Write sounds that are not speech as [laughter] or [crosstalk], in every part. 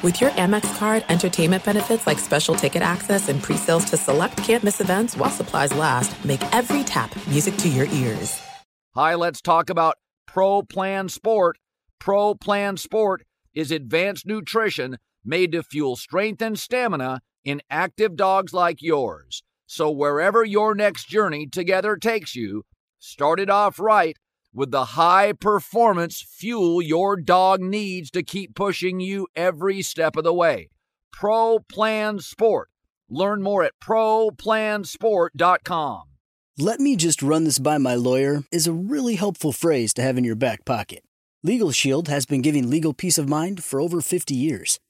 With your Amex card, entertainment benefits like special ticket access and pre-sales to select campus events while supplies last, make every tap music to your ears. Hi, let's talk about Pro Plan Sport. Pro Plan Sport is advanced nutrition made to fuel strength and stamina in active dogs like yours. So wherever your next journey together takes you, start it off right with the high performance fuel your dog needs to keep pushing you every step of the way. Pro Plan Sport. Learn more at ProPlansport.com. Let me just run this by my lawyer is a really helpful phrase to have in your back pocket. Legal Shield has been giving legal peace of mind for over 50 years.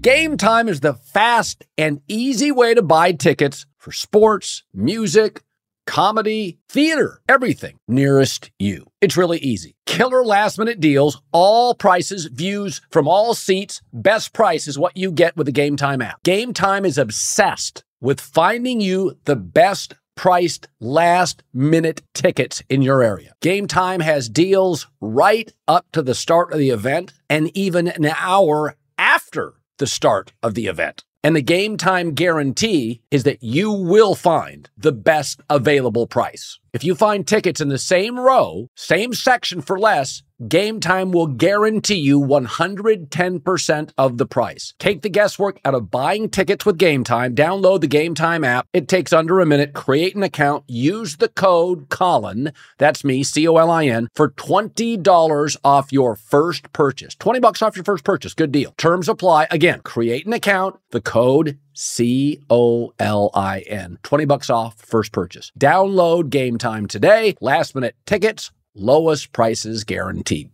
Game time is the fast and easy way to buy tickets for sports, music, comedy, theater, everything nearest you. It's really easy. Killer last minute deals, all prices, views from all seats, best price is what you get with the Game Time app. Game Time is obsessed with finding you the best priced last minute tickets in your area. Game Time has deals right up to the start of the event and even an hour after the start of the event. And the game time guarantee is that you will find the best available price. If you find tickets in the same row, same section for less, Game Time will guarantee you 110% of the price. Take the guesswork out of buying tickets with Game Time. Download the Game Time app. It takes under a minute. Create an account. Use the code Colin, that's me, C O L I N, for $20 off your first purchase. 20 bucks off your first purchase. Good deal. Terms apply. Again, create an account. The code C O L I N. 20 bucks off first purchase. Download Game Time today. Last minute tickets lowest prices guaranteed.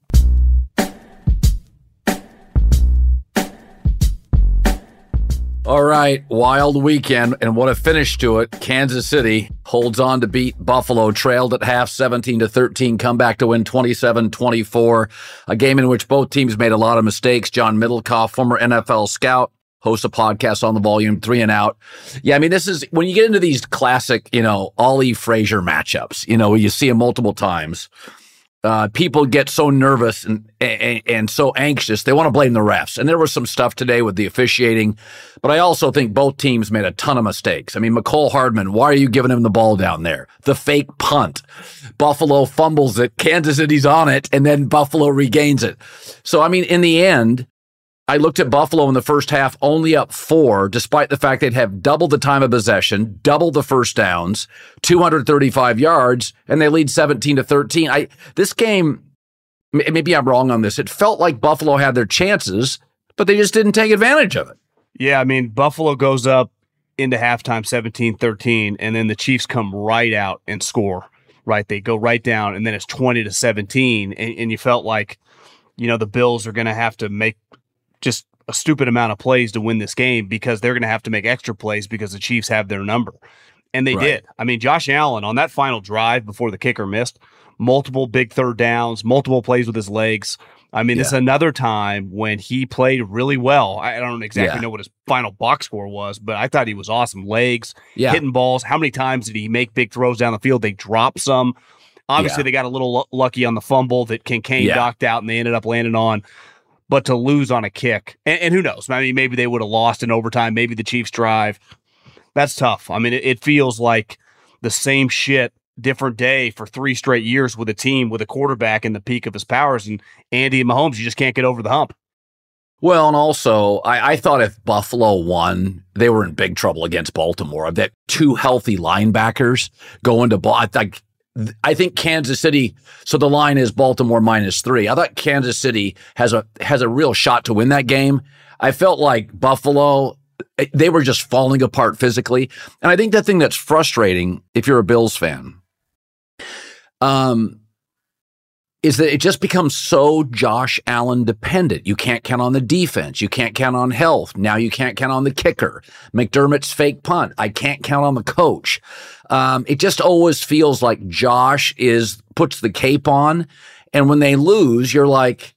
All right, wild weekend, and what a finish to it. Kansas City holds on to beat Buffalo, trailed at half 17 to 13, come back to win 27 24. A game in which both teams made a lot of mistakes. John Middlekauff, former NFL scout, hosts a podcast on the volume three and out. Yeah, I mean, this is when you get into these classic, you know, Ali Frazier matchups, you know, you see them multiple times uh, people get so nervous and, and, and so anxious they want to blame the refs. And there was some stuff today with the officiating, but I also think both teams made a ton of mistakes. I mean, Mecole Hardman, why are you giving him the ball down there? The fake punt, Buffalo fumbles it, Kansas City's on it, and then Buffalo regains it. So I mean, in the end, I looked at Buffalo in the first half, only up four, despite the fact they'd have double the time of possession, double the first downs, 235 yards, and they lead 17 to 13. I this game, maybe I'm wrong on this. It felt like Buffalo had their chances, but they just didn't take advantage of it. Yeah, I mean, Buffalo goes up into halftime 17 13, and then the Chiefs come right out and score. Right. They go right down, and then it's 20 to 17. And, and you felt like, you know, the Bills are going to have to make just a stupid amount of plays to win this game because they're going to have to make extra plays because the Chiefs have their number. And they right. did. I mean, Josh Allen on that final drive before the kicker missed, multiple big third downs, multiple plays with his legs. I mean, yeah. this is another time when he played really well. I don't exactly yeah. know what his final box score was, but I thought he was awesome. Legs, yeah. hitting balls. How many times did he make big throws down the field? They dropped some. Obviously, they got a little l- lucky on the fumble that Kincaid docked out, and they ended up landing on but to lose on a kick, and, and who knows? I mean, maybe they would have lost in overtime. Maybe the Chiefs drive. That's tough. I mean, it, it feels like the same shit, different day for three straight years with a team with a quarterback in the peak of his powers, and Andy and Mahomes, you just can't get over the hump. Well, and also, I, I, thought if Buffalo won, they were in big trouble against Baltimore. That two healthy linebackers going to ball, like I think Kansas City. So the line is Baltimore minus three. I thought Kansas City has a has a real shot to win that game. I felt like Buffalo. They were just falling apart physically, and I think the thing that's frustrating if you're a Bills fan, um, is that it just becomes so Josh Allen dependent. You can't count on the defense. You can't count on health. Now you can't count on the kicker. McDermott's fake punt. I can't count on the coach. Um, it just always feels like Josh is puts the cape on, and when they lose, you're like,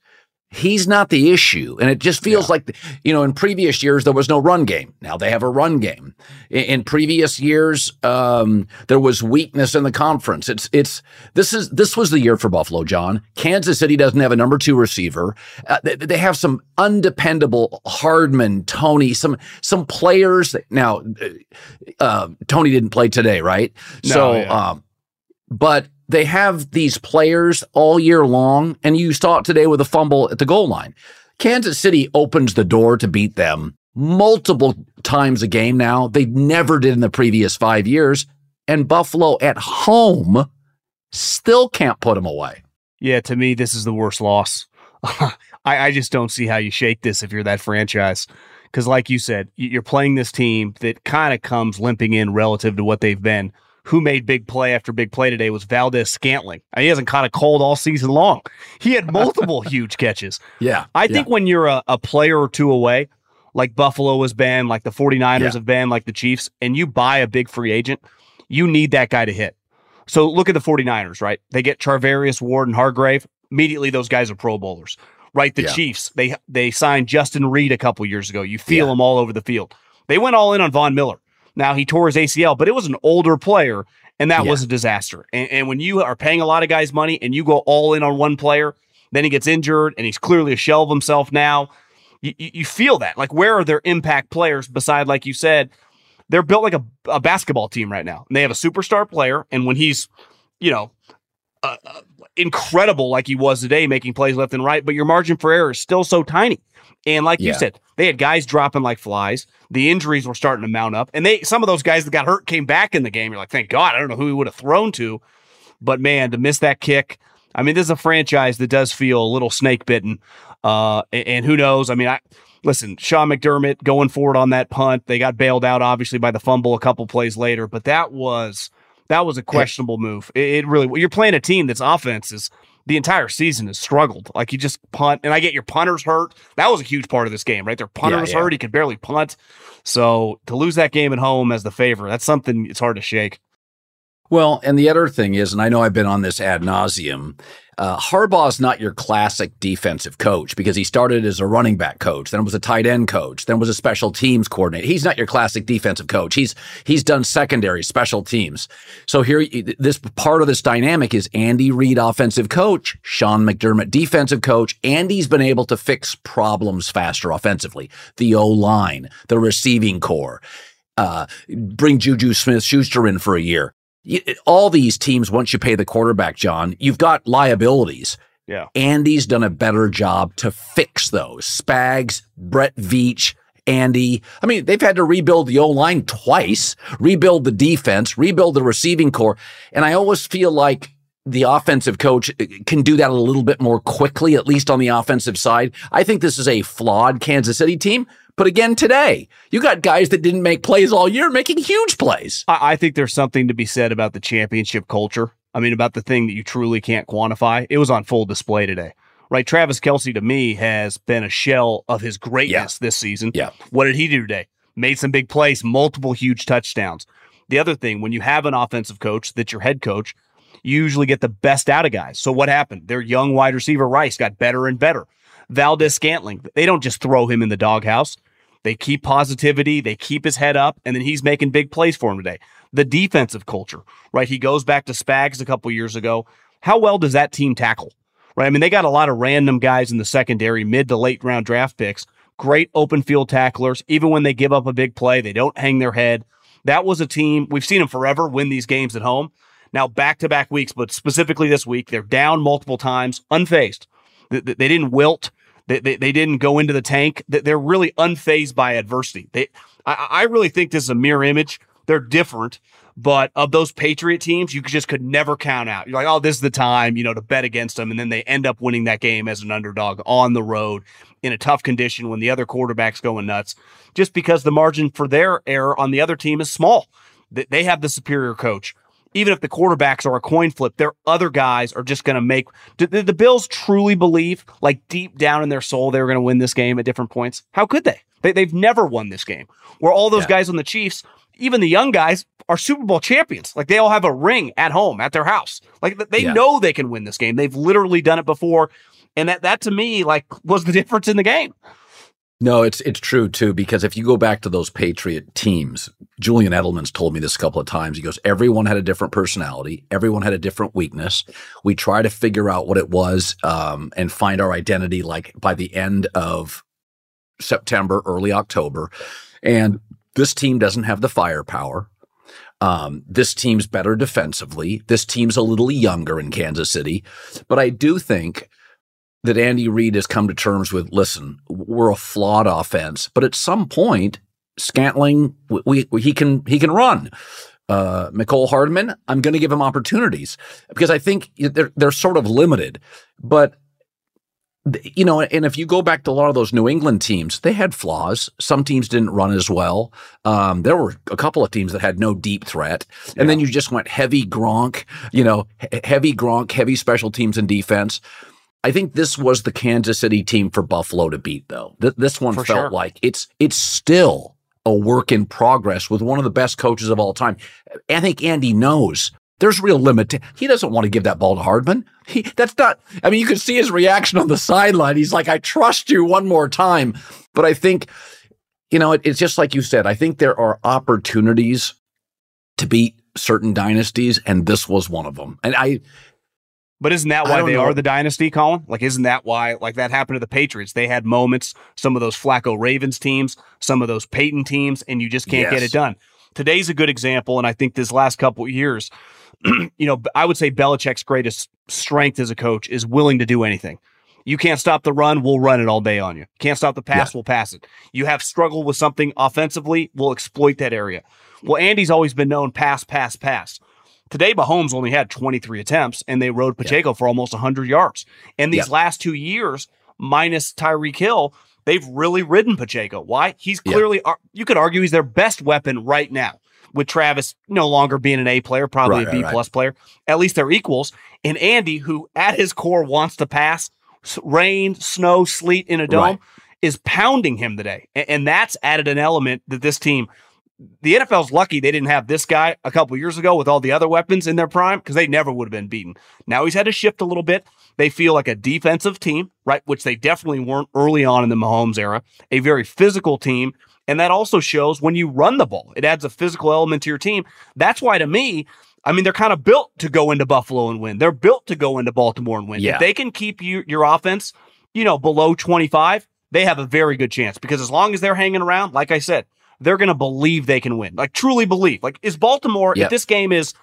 he's not the issue. And it just feels yeah. like, you know, in previous years, there was no run game. Now they have a run game. In, in previous years, um, there was weakness in the conference. It's, it's, this is, this was the year for Buffalo, John. Kansas City doesn't have a number two receiver. Uh, they, they, have some undependable Hardman, Toney, some, some players. That, now, uh, uh, Toney didn't play today, right? No, so, yeah. um, but they have these players all year long, and you saw it today with a fumble at the goal line. Kansas City opens the door to beat them multiple times a game now. They never did in the previous five years. And Buffalo at home still can't put them away. Yeah, to me, this is the worst loss. [laughs] I, I just don't see how you shake this if you're that franchise. Because, like you said, you're playing this team that kind of comes limping in relative to what they've been who made big play after big play today was Valdes-Scantling. He hasn't caught a cold all season long. He had multiple [laughs] huge catches. Yeah. I think yeah. when you're a, a, player or two away, like Buffalo has been, like the 49ers yeah. have been, like the Chiefs, and you buy a big free agent, you need that guy to hit. So look at the 49ers, right? They get Charvarius Ward and Hargrave. Immediately, those guys are Pro Bowlers, right? The yeah. Chiefs, they they signed Justin Reid a couple years ago. You feel them all over the field. They went all in on Von Miller. Now he tore his ACL, but it was an older player, and that yeah. was a disaster. And, and, when you are paying a lot of guys money and you go all in on one player, then he gets injured and he's clearly a shell of himself now. You, you feel that. Like, where are their impact players beside, like you said, they're built like a, a basketball team right now. And they have a superstar player, and when he's, you know, uh, uh, incredible like he was today, making plays left and right, but your margin for error is still so tiny. And like yeah. you said, they had guys dropping like flies. The injuries were starting to mount up, and they some of those guys that got hurt came back in the game. You're like, thank God. I don't know who he would have thrown to, but man, to miss that kick. I mean, this is a franchise that does feel a little snake bitten. Uh, and, and who knows? I mean, I listen, Sean McDermott going forward on that punt. They got bailed out obviously by the fumble a couple plays later, but that was that was a questionable move. It, it really you're playing a team that's offense is the entire season has struggled. Like you just punt, and I get your punters hurt. That was a huge part of this game, right? Their punter yeah, was yeah. hurt; he could barely punt. So to lose that game at home as the favor, that's something it's hard to shake. Well, and the other thing is, and I know I've been on this ad nauseum, uh, Harbaugh's not your classic defensive coach because he started as a running back coach, then was a tight end coach, then was a special teams coordinator. He's not your classic defensive coach. He's he's done secondary special teams. So here, this part of this dynamic is Andy Reid, offensive coach, Sean McDermott, defensive coach. Andy's been able to fix problems faster offensively. The O line, the receiving corps. Uh, bring Juju Smith Schuster in for a year all these teams, once you pay the quarterback, John, you've got liabilities. Yeah. Andy's done a better job to fix those. Spags, Brett Veach, Andy. I mean, they've had to rebuild the O line twice, rebuild the defense, rebuild the receiving corps. And I always feel like the offensive coach uh, can do that a little bit more quickly, at least on the offensive side. I think this is a flawed Kansas City team, but again, today, you got guys that didn't make plays all year making huge plays. I, I think there's something to be said about the championship culture. I mean, about the thing that you truly can't quantify. It was on full display today right? Travis Kelce to me has been a shell of his greatness yeah. this season. Yeah. What did he do today? Made some big plays, multiple huge touchdowns. The other thing, when you have an offensive coach that's your head coach, you usually get the best out of guys. So what happened? Their young wide receiver Rice got better and better. Valdes-Scantling, they don't just throw him in the doghouse. They keep positivity, they keep his head up, and then he's making big plays for him today. The defensive culture, right? He goes back to Spags a couple years ago. How well does that team tackle? Right? I mean, they got a lot of random guys in the secondary, mid to late round draft picks, great open field tacklers. Even when they give up a big play, they don't hang their head. That was a team, we've seen them forever win these games at home. Now, back to back weeks, but specifically this week, they're down multiple times, unfazed. They, didn't wilt. They, they, they didn't go into the tank. They're really unfazed by adversity. They, I, I really think this is a mirror image. They're different, but of those Patriot teams, you just could never count out. You're like, oh, this is the time, you know, to bet against them. And then they end up winning that game as an underdog on the road in a tough condition when the other quarterback's going nuts, just because the margin for their error on the other team is small. They have the superior coach. Even if the quarterbacks are a coin flip, their other guys are just going to make. Did the, the Bills truly believe, like deep down in their soul, they were going to win this game at different points? How could they? they they've never won this game. Where all those Yeah. guys on the Chiefs, even the young guys, are Super Bowl champions. Like they all have a ring at home at their house. Like they Yeah. know they can win this game. They've literally done it before, and that that to me like was the [laughs] difference in the game. No, it's it's true too because if you go back to those Patriot teams, Julian Edelman's told me this a couple of times. He goes, everyone had a different personality, everyone had a different weakness. We try to figure out what it was um, and find our identity. Like by the end of September, early October, and this team doesn't have the firepower. Um, this team's better defensively. This team's a little younger in Kansas City, but I do think that Andy Reid has come to terms with. Listen, we're a flawed offense, but at some point, Scantling, we, we he can he can run. Uh, Mecole Hardman, I'm going to give him opportunities because I think they're they're sort of limited, but you know, and if you go back to a lot of those New England teams, they had flaws. Some teams didn't run as well. Um, there were a couple of teams that had no deep threat, and then you just went heavy Gronk, you know, he- heavy Gronk, heavy special teams and defense. I think this was the Kansas City team for Buffalo to beat, though. Th- this one For felt sure. like it's it's still a work in progress with one of the best coaches of all time. I think Andy knows there's real limit. To, he doesn't want to give that ball to Hardman. He, that's not. I mean, you can see his reaction on the sideline. He's like, "I trust you one more time," but I think, you know, it, it's just like you said. I think there are opportunities to beat certain dynasties, and this was one of them. And I, But isn't that why they know. are the dynasty, Colin? Like, isn't that why, like, that happened to the Patriots? They had moments, some of those Flacco Ravens teams, some of those Peyton teams, and you just can't get it done. Today's a good example, and I think this last couple of years, [clears throat] you know, I would say Belichick's greatest strength as a coach is willing to do anything. You can't stop the run, we'll run it all day on you. Can't stop the pass, we'll pass it. You have struggled with something offensively, we'll exploit that area. Well, Andy's always been known pass, pass, pass. Today, Mahomes only had 23 attempts, and they rode Pacheco for almost 100 yards. And these Yeah. last two years, minus Tyreek Hill, they've really ridden Pacheco. Why? He's clearly, ar- you could argue he's their best weapon right now. With Travis no longer being an A player, probably Right, a right, B right. plus player. At least they're equals. And Andy, who at his core wants to pass, rain, snow, sleet in a dome, Right. is pounding him today. And that's added an element that this team the NFL's lucky they didn't have this guy a couple years ago with all the other weapons in their prime because they never would have been beaten. Now he's had to shift a little bit. They feel like a defensive team, right? Which they definitely weren't early on in the Mahomes era, a very physical team. And that also shows when you run the ball, it adds a physical element to your team. That's why, to me, I mean, they're kind of built to go into Buffalo and win. They're built to go into Baltimore and win. Yeah. If they can keep you, your offense, you know, below 25, they have a very good chance because as long as they're hanging around, like I said, they're going to believe they can win. Like truly believe. Like is Baltimore Yep. if this game is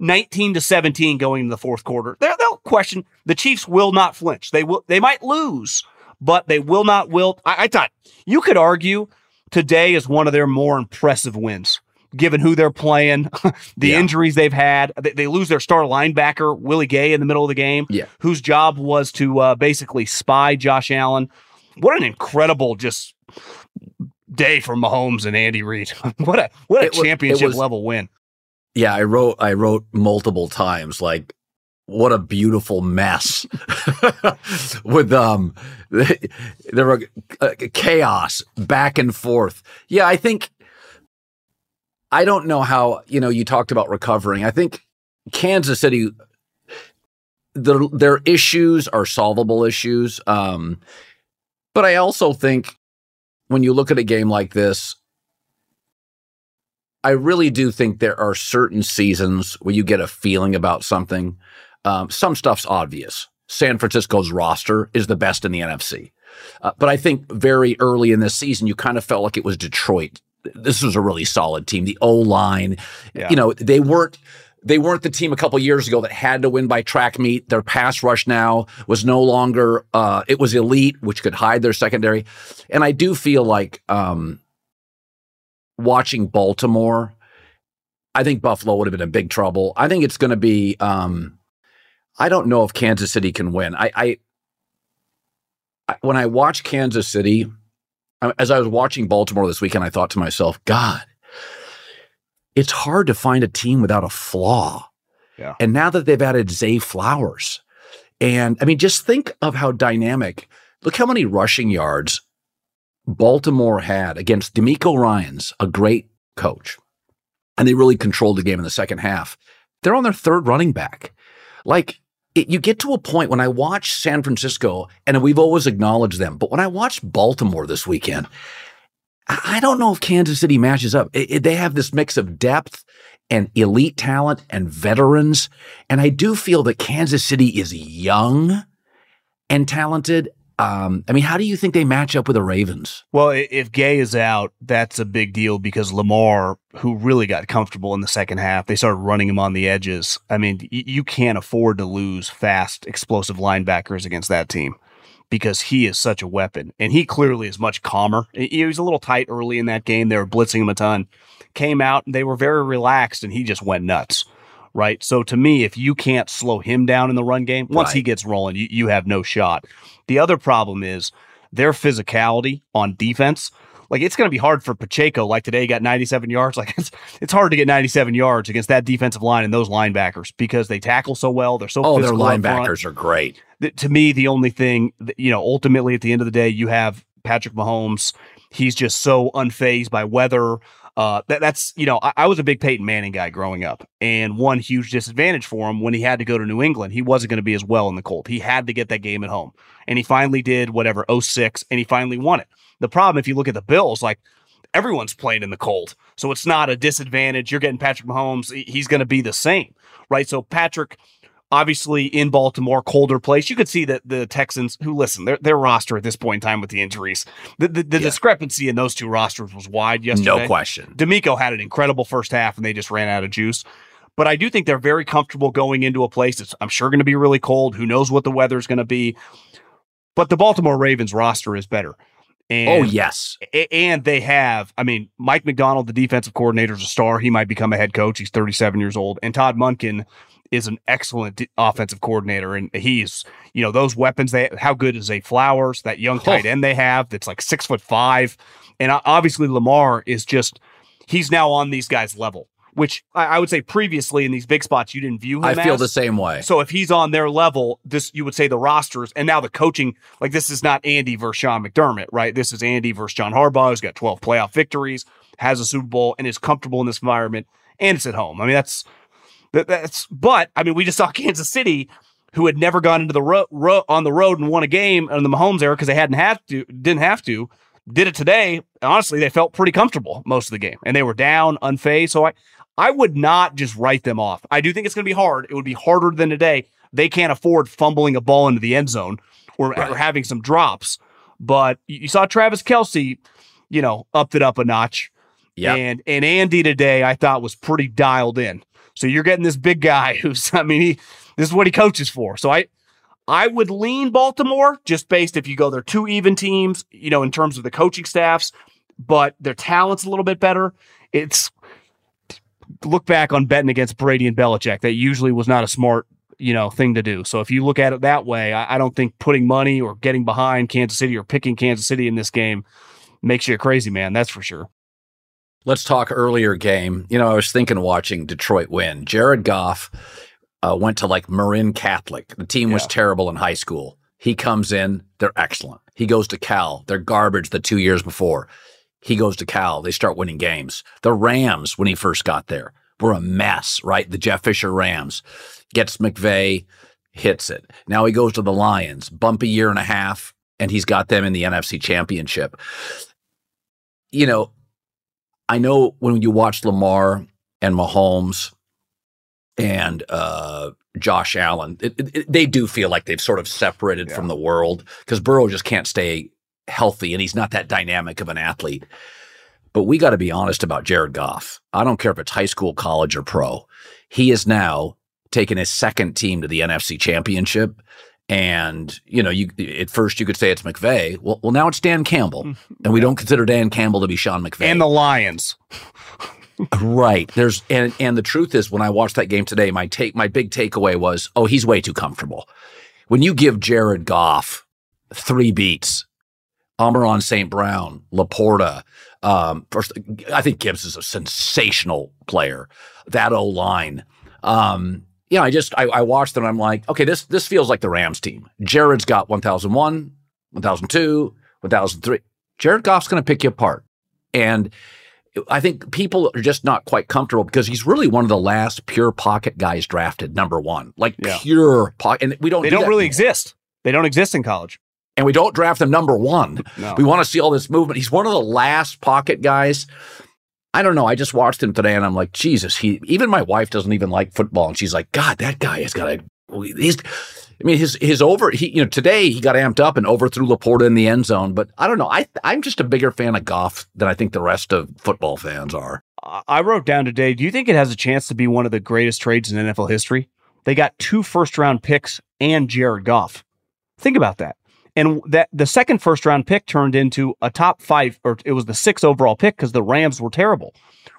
19 to 17 going into the fourth quarter, they'll question the Chiefs will not flinch. They will they might lose, but they will not wilt. I, I thought you could argue today is one of their more impressive wins. Given who they're playing, [laughs] the Yeah. injuries they've had, they, they lose their star linebacker Willie Gay in the middle of the game, Yeah. whose job was to uh, basically spy Josh Allen. What an incredible just day for Mahomes and Andy Reid. [laughs] what a what a It championship was- level win. Yeah, I wrote I wrote multiple times like what a beautiful mess [laughs] with um [laughs] there were uh, chaos back and forth. Yeah, I think I don't know how, you know, you talked about recovering. I think Kansas City their their issues are solvable issues. Um but I also think when you look at a game like this, I really do think there are certain seasons where you get a feeling about something. Um, some stuff's obvious. San Francisco's roster is the best in the NFC. Uh, but I think very early in this season, you kind of felt like it was Detroit. This was a really solid team. The O line, Yeah. you know, they weren't they weren't the team a couple years ago that had to win by track meet. Their pass rush now was no longer uh, it was elite, which could hide their secondary. And I do feel like um, watching Baltimore, I think Buffalo would have been in big trouble. I think it's going to be. Um, I don't know if Kansas City can win. I, I, I when I watch Kansas City, as I was watching Baltimore this weekend, I thought to myself, God, it's hard to find a team without a flaw. Yeah. And now that they've added Zay Flowers, and I mean, just think of how dynamic. Look how many rushing yards Baltimore had against DeMeco Ryans, a great coach, and they really controlled the game in the second half. They're on their third running back. Like it, you get to a point when I watch San Francisco, and we've always acknowledged them, but when I watch Baltimore this weekend, I don't know if Kansas City matches up. It, it, they have this mix of depth and elite talent and veterans. And I do feel that Kansas City is young and talented. Um, I mean, how do you think they match up with the Ravens? Well, if Gay is out, that's a big deal because Lamar, who really got comfortable in the second half, they started running him on the edges. I mean, you can't afford to lose fast, explosive linebackers against that team because he is such a weapon. And he clearly is much calmer. He was a little tight early in that game. They were blitzing him a ton. Came out and they were very relaxed and he just went nuts. Right. So to me, if you can't slow him down in the run game, once Right. he gets rolling, you, you have no shot. The other problem is their physicality on defense. Like it's going to be hard for Pacheco. Like today, he got 97 yards. [laughs] Like it's it's hard to get 97 yards against that defensive line and those linebackers because they tackle so well. They're so Oh, their physical up front linebackers are great. to me, the only thing, that, you know, ultimately at the end of the day, you have Patrick Mahomes. He's just so unfazed by weather. Uh, that, that's, you know, I, I was a big Peyton Manning guy growing up, and one huge disadvantage for him when he had to go to New England, he wasn't going to be as well in the cold. He had to get that game at home, and he finally did whatever 06, and he finally won it. The problem, if you look at the Bills, like everyone's playing in the cold, so it's not a disadvantage. You're getting Patrick Mahomes; he's going to be the same, right? So Patrick obviously in Baltimore, colder place. You could see that the Texans, who listen, their their roster at this point in time with the injuries, the the, the Yeah. discrepancy in those two rosters was wide yesterday. No question. DeMeco had an incredible first half, and they just ran out of juice. But I do think they're very comfortable going into a place that's I'm sure going to be really cold. Who knows what the weather is going to be? But the Baltimore Ravens roster is better. Oh, and Oh, yes. and they have, I mean, Mike Macdonald, the defensive coordinator, is a star. He might become a head coach. He's 37 years old. And Todd Monken is an excellent d- offensive coordinator. And he's, you know, those weapons, they how good is a Flowers, that young tight end they have that's like six foot five. And uh, obviously, Lamar is just, he's now on these guys' level, which I, I would say previously in these big spots, you didn't view him I feel as. the same way. So if he's on their level, this you would say the rosters and now the coaching, like this is not Andy versus Sean McDermott, right? This is Andy versus John Harbaugh, who's got 12 playoff victories, has a Super Bowl, and is comfortable in this environment, and it's at home. I mean, that's that, that's but I mean, we just saw [laughs] Kansas City, who had never gone into the ro- ro- on the road and won a game in the Mahomes era because they hadn't have to, didn't have to, did it today. Honestly, they felt pretty comfortable most of the game, and they were down, unfazed. So I, I would not just write them off. I do think it's going to be hard. It would be harder than today. They can't afford fumbling a ball into the end zone or, Right. or having some drops. But you saw Travis Kelce, you know, upped it up a notch. Yeah. And and Andy today, I thought was pretty dialed in. So you're getting this big guy [laughs] who's, I mean, he this is what he coaches for. So I I would lean Baltimore just based if you go they're two even teams, you know, in terms of the coaching staffs, but their talent's a little bit better. It's look back on betting against Brady and Belichick. That usually was not a smart, you know, thing to do. So if you look at it that way, I, I don't think putting money or getting behind Kansas City or picking Kansas City in this game makes you a crazy man. That's for sure. Let's talk earlier game. You know, I was thinking watching Detroit win. Jared Goff uh, went to like Marin Catholic. The team was Yeah. terrible in high school. He comes in, they're excellent. He goes to Cal, they're garbage the two years before. He goes to Cal, they start winning games. The Rams, when he first got there, were a mess, right? The Jeff Fisher Rams gets McVay, hits it. Now he goes to the Lions, bumpy year and a half, and he's got them in the NFC Championship. You know, I know when you watch Lamar and Mahomes and uh, Josh Allen, it, it- they do feel like they've sort of separated from the world because Burrow just can't stay healthy and he's not that dynamic of an athlete. But we got to be honest about Jared Goff. I don't care if it's high school, college, or pro. He is now taken his second team to the NFC Championship. And you know, you at first you could say it's McVay. Well, well, now it's Dan Campbell, mm-hmm. and we don't consider Dan Campbell to be Sean McVay. And the Lions. Right. There's and and the truth is when I watched that game today, my take my big takeaway was, oh, he's way too comfortable. When you give Jared Goff three beats Amon-Ra St. Brown, Laporta. Um, first, I think Gibbs is a sensational player. That O line. Um, know. I just I, I watched them. I'm like, okay, this this feels like the Rams team. Jared's got 1001, 1002, 1003. Jared Goff's going to pick you apart, and I think people are just not quite comfortable because he's really one of the last pure pocket guys drafted, number one, like Yeah. pure pocket. And we don't. They do don't really anymore. exist. They don't exist in college. And we don't draft him number one. [laughs] No. We want to see all this movement. He's one of the last pocket guys. I don't know. I just watched him today, and I'm like, Jesus. He even my wife doesn't even like football, and she's like, God, that guy has got a. He's. I mean, his his over. He you know today he got amped up and overthrew Laporta in the end zone. But I don't know. I I'm just a bigger fan of Goff than I think the rest of football fans are. I I wrote down today, do you think it has a chance to be one of the greatest trades in NFL history? They got two first round picks and Jared Goff. Think about that. And that the second first round pick turned into a top five, or it was the sixth overall pick because the Rams were terrible,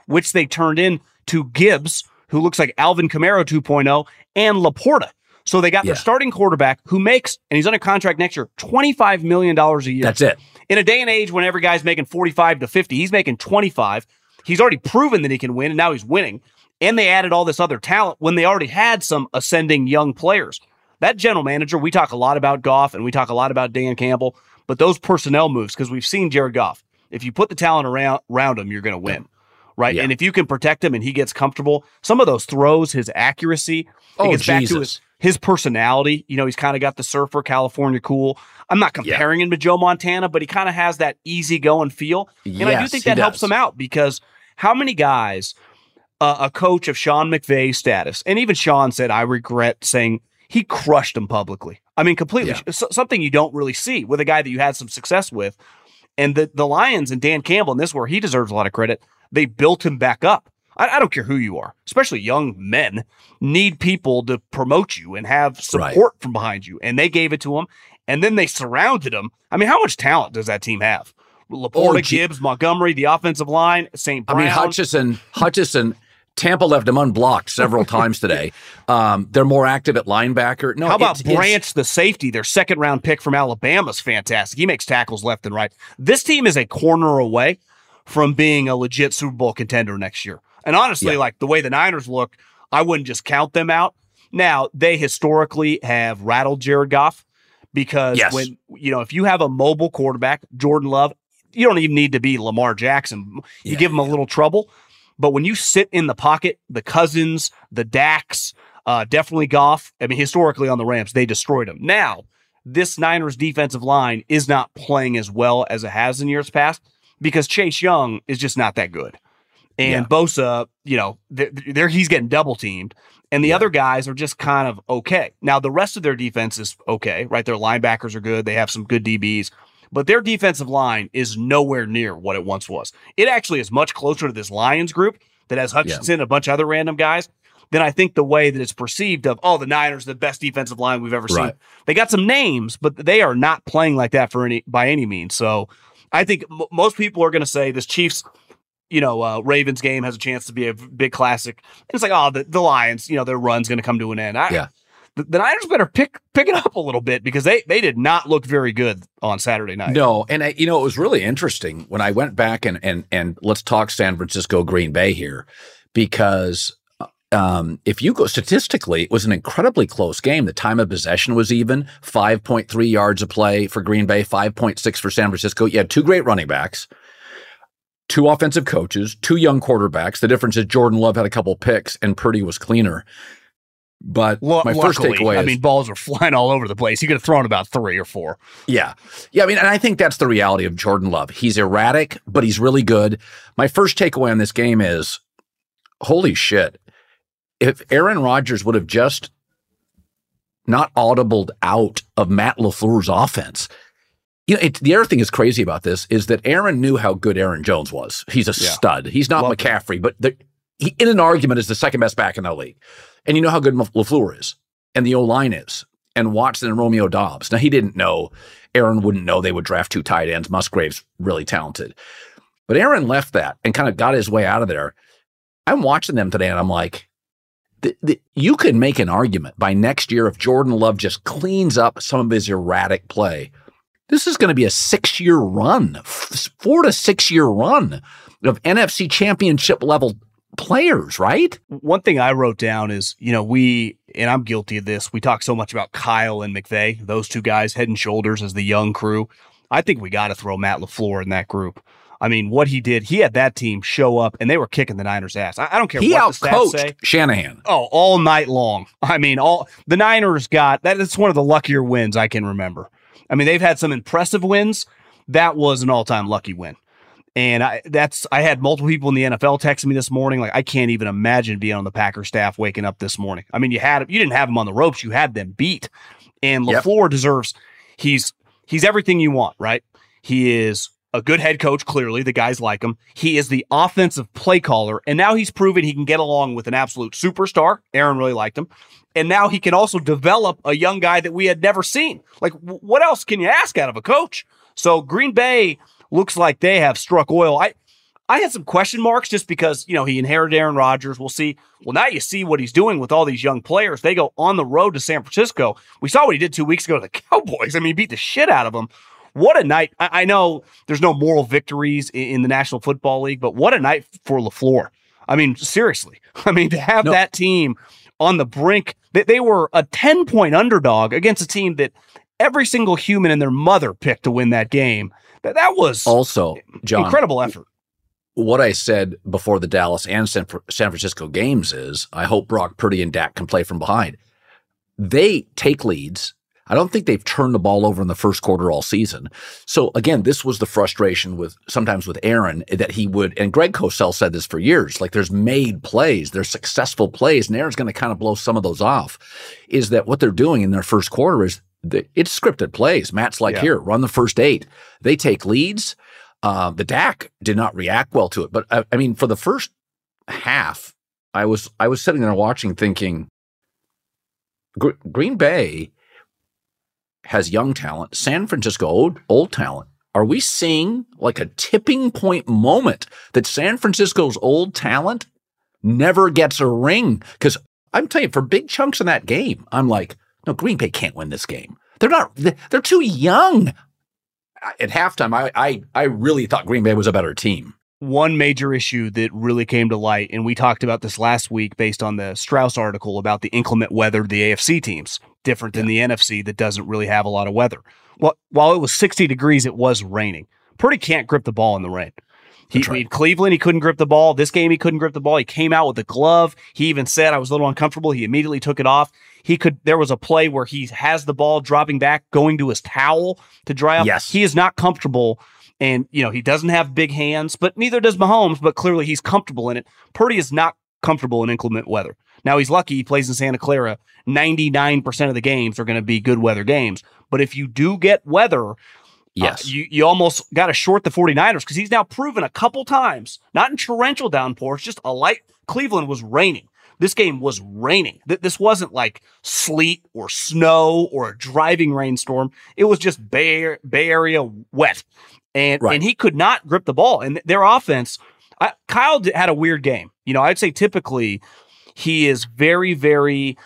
which they turned in to Gibbs, who looks like Alvin Kamara 2.0, and Laporta. So they got Yeah. their starting quarterback who makes, and he's under contract next year, $25 million a year That's it. in a day and age when every guy's making 45 to 50, he's making 25. He's already proven that he can win, and now he's winning. And they added all this other talent when they already had some ascending young players. That general manager, we talk a lot about Goff and we talk a lot about Dan Campbell, but those personnel moves, because we've seen Jared Goff, if you put the talent around, around him, you're going to win. Right. Yeah. And if you can protect him and he gets comfortable, some of those throws, his accuracy, Oh, gets back to Jesus. his, his personality. You know, he's kind of got the surfer California cool. I'm not comparing him to Joe Montana, but he kind of has that easy easygoing feel. And I do Yes, think that helps him out because how many guys, uh, a coach of Sean McVay's status, and even Sean said, I regret saying he crushed him publicly. I mean, completely Yeah. something you don't really see with a guy that you had some success with. And the, the Lions and Dan Campbell, and this is where he deserves a lot of credit, they built him back up. I, I don't care who you are, especially young men need people to promote you and have Right. support from behind you. And they gave it to him. And then they surrounded him. I mean, how much talent does that team have? Oh, Laporta, Oh, Gibbs, Montgomery, the offensive line, St. I Brown. mean, Hutchinson, Hutchinson, Tampa left him unblocked several [laughs] times today. Um, they're more active at linebacker. No, How about it's- it's- Branch, the safety? Their second round pick from Alabama's fantastic. He makes tackles left and right. This team is a corner away from being a legit Super Bowl contender next year. And honestly, Yeah. like the way the Niners look, I wouldn't just count them out. Now, they historically have rattled Jared Goff because Yes. when, you know, if you have a mobile quarterback, Jordan Love, you don't even need to be Lamar Jackson. You Yeah, give him a little trouble. But when you sit in the pocket, the Cousins, the Dax, uh, definitely Goff. I mean, historically on the Rams, they destroyed him. Now, this Niners defensive line is not playing as well as it has in years past because Chase Young is just not that good. And Bosa, you know, they're, they're- he's getting double teamed. And the other guys are just kind of okay. Now, the rest of their defense is okay, right? Their linebackers are good. They have some good DBs, but their defensive line is nowhere near what it once was. It actually is much closer to this Lions group that has Hutchinson, and a bunch of other random guys, than I think the way that it's perceived of, oh, the Niners, the best defensive line we've ever seen. Right. They got some names, but they are not playing like that for any by any means. So I think m- most people are going to say this Chiefs, you know, uh, Ravens game has a chance to be a big classic. And it's like, oh, the, the Lions, you know, their run's going to come to an end. I, Yeah. The, Niners better pick pick it up a little bit because they they did not look very good on Saturday night. No, and I, you know it was really interesting when I went back and and and let's talk San Francisco Green Bay here because um, if you go statistically, it was an incredibly close game. The time of possession was even five point three yards a play for Green Bay, five point six for San Francisco. You had two great running backs. Two offensive coaches, two young quarterbacks. The difference is Jordan Love had a couple picks and Purdy was cleaner. But Lu- my first luckily, takeaway I is mean, balls were [laughs] flying all over the place. He could have thrown about three or four. Yeah. Yeah. I mean, and I think that's the reality of Jordan Love. He's erratic, but he's really good. My first takeaway on this game is holy shit. If Aaron Rodgers would have just not audibled out of Matt LaFleur's offense, you know, it, the other thing is crazy about this is that Aaron knew how good Aaron Jones was. He's a Yeah. stud. He's not Loved him. McCaffrey, but the, he, in an argument, is the second best back in the league. And you know how good LaFleur is and the O line is and Watson and Romeo Doubs. Now, he didn't know, Aaron wouldn't know they would draft two tight ends. Musgrave's really talented. But Aaron left that and kind of got his way out of there. I'm watching them today and I'm like, th- th- you could make an argument by next year if Jordan Love just cleans up some of his erratic play. this is going to be a six year run, four to six year run of NFC championship level players, right? One thing I wrote down is, you know, we, and I'm guilty of this, we talk so much about Kyle and McVay, those two guys head and shoulders as the young crew. I think we got to throw Matt LaFleur in that group. I mean, what he did, he had that team show up and they were kicking the Niners' ass. I, I don't care he what the stats say. Shanahan. Oh, all night long. [laughs] I mean, all the Niners got that. It's one of the luckier wins I can remember. I mean, they've had some impressive wins. That was an all-time lucky win. And I that's I had multiple people in the NFL texting me this morning. Like I can't even imagine being on the Packers staff waking up this morning. I mean, you had you didn't have them on the ropes, you had them beat. And LaFleur yep. deserves he's he's everything you want, right? He is a good head coach, clearly. The guys like him. He is the offensive play caller, and now he's proven he can get along with an absolute superstar. Aaron really liked him. And now he can also develop a young guy that we had never seen. Like, what else can you ask out of a coach? So Green Bay looks like they have struck oil. I I had some question marks just because, you know, he inherited Aaron Rodgers. We'll see. Well, now you see what he's doing with all these young players. They go on the road to San Francisco. We saw what he did two weeks ago to the [laughs] Cowboys. I mean, he beat the shit out of them. What a night. I, I know there's no moral victories in, in, the National Football League, but what a night for LaFleur. I mean, seriously. [laughs] I mean, to have no. that team on the brink, they, they were a 10 point underdog against a team that every single human and their mother picked to win that game. That, that was also John, incredible effort. What I said before the Dallas and San, San Francisco games is I hope Brock Purdy and Dak can play from behind. They take leads. I don't think they've turned the ball over in the first quarter all season. So again, this was the frustration with sometimes with Aaron that he would, and Greg Cosell said this for years, like there's made plays, there's successful plays, and Aaron's going to kind of blow some of those off. Is that what they're doing in their first quarter is the, it's scripted plays. Matt's like, yeah. here, run the first eight. They take leads. Uh, the Dak did not react well to it, but I, uh, I mean, for the first half, I was I was sitting there watching, thinking, Gr- Green Bay has young talent. San Francisco old, old talent. Are we seeing like a tipping point moment that San Francisco's old talent never gets a ring? Because I'm telling you, for big chunks of that game, I'm like, no, Green Bay can't win this game. They're not. They're too young. At halftime, I I, I really thought Green Bay was a better team. One major issue that really came to light, and we talked about this last week based on the Strauss article about the inclement weather of the AFC teams, different than yeah. the NFC that doesn't really have a lot of weather. Well, while it was 60 degrees, it was raining. Purdy can't grip the ball in the rain. He right. made Cleveland, he couldn't grip the ball. This game, he couldn't grip the ball. He came out with a glove. He even said, I was a little uncomfortable. He immediately took it off. He could, there was a play where he has the ball dropping back, going to his towel to dry up. Yes. He is not comfortable. And, you know, he doesn't have big hands, but neither does Mahomes, but clearly he's comfortable in it. Purdy is not comfortable in inclement weather. Now he's lucky he plays in Santa Clara. 99% of the games are going to be good weather games. But if you do get weather uh, yes. Uh, you, you almost got to short the 49ers because he's now proven a couple times, not in torrential downpours, just a light. Cleveland was raining. This game was raining. This wasn't like sleet or snow or a driving rainstorm. It was just Bay, Bay Area wet. And, right. and he could not grip the ball. And their offense, I, Kyle had a weird game. You know, I'd say typically he is very, very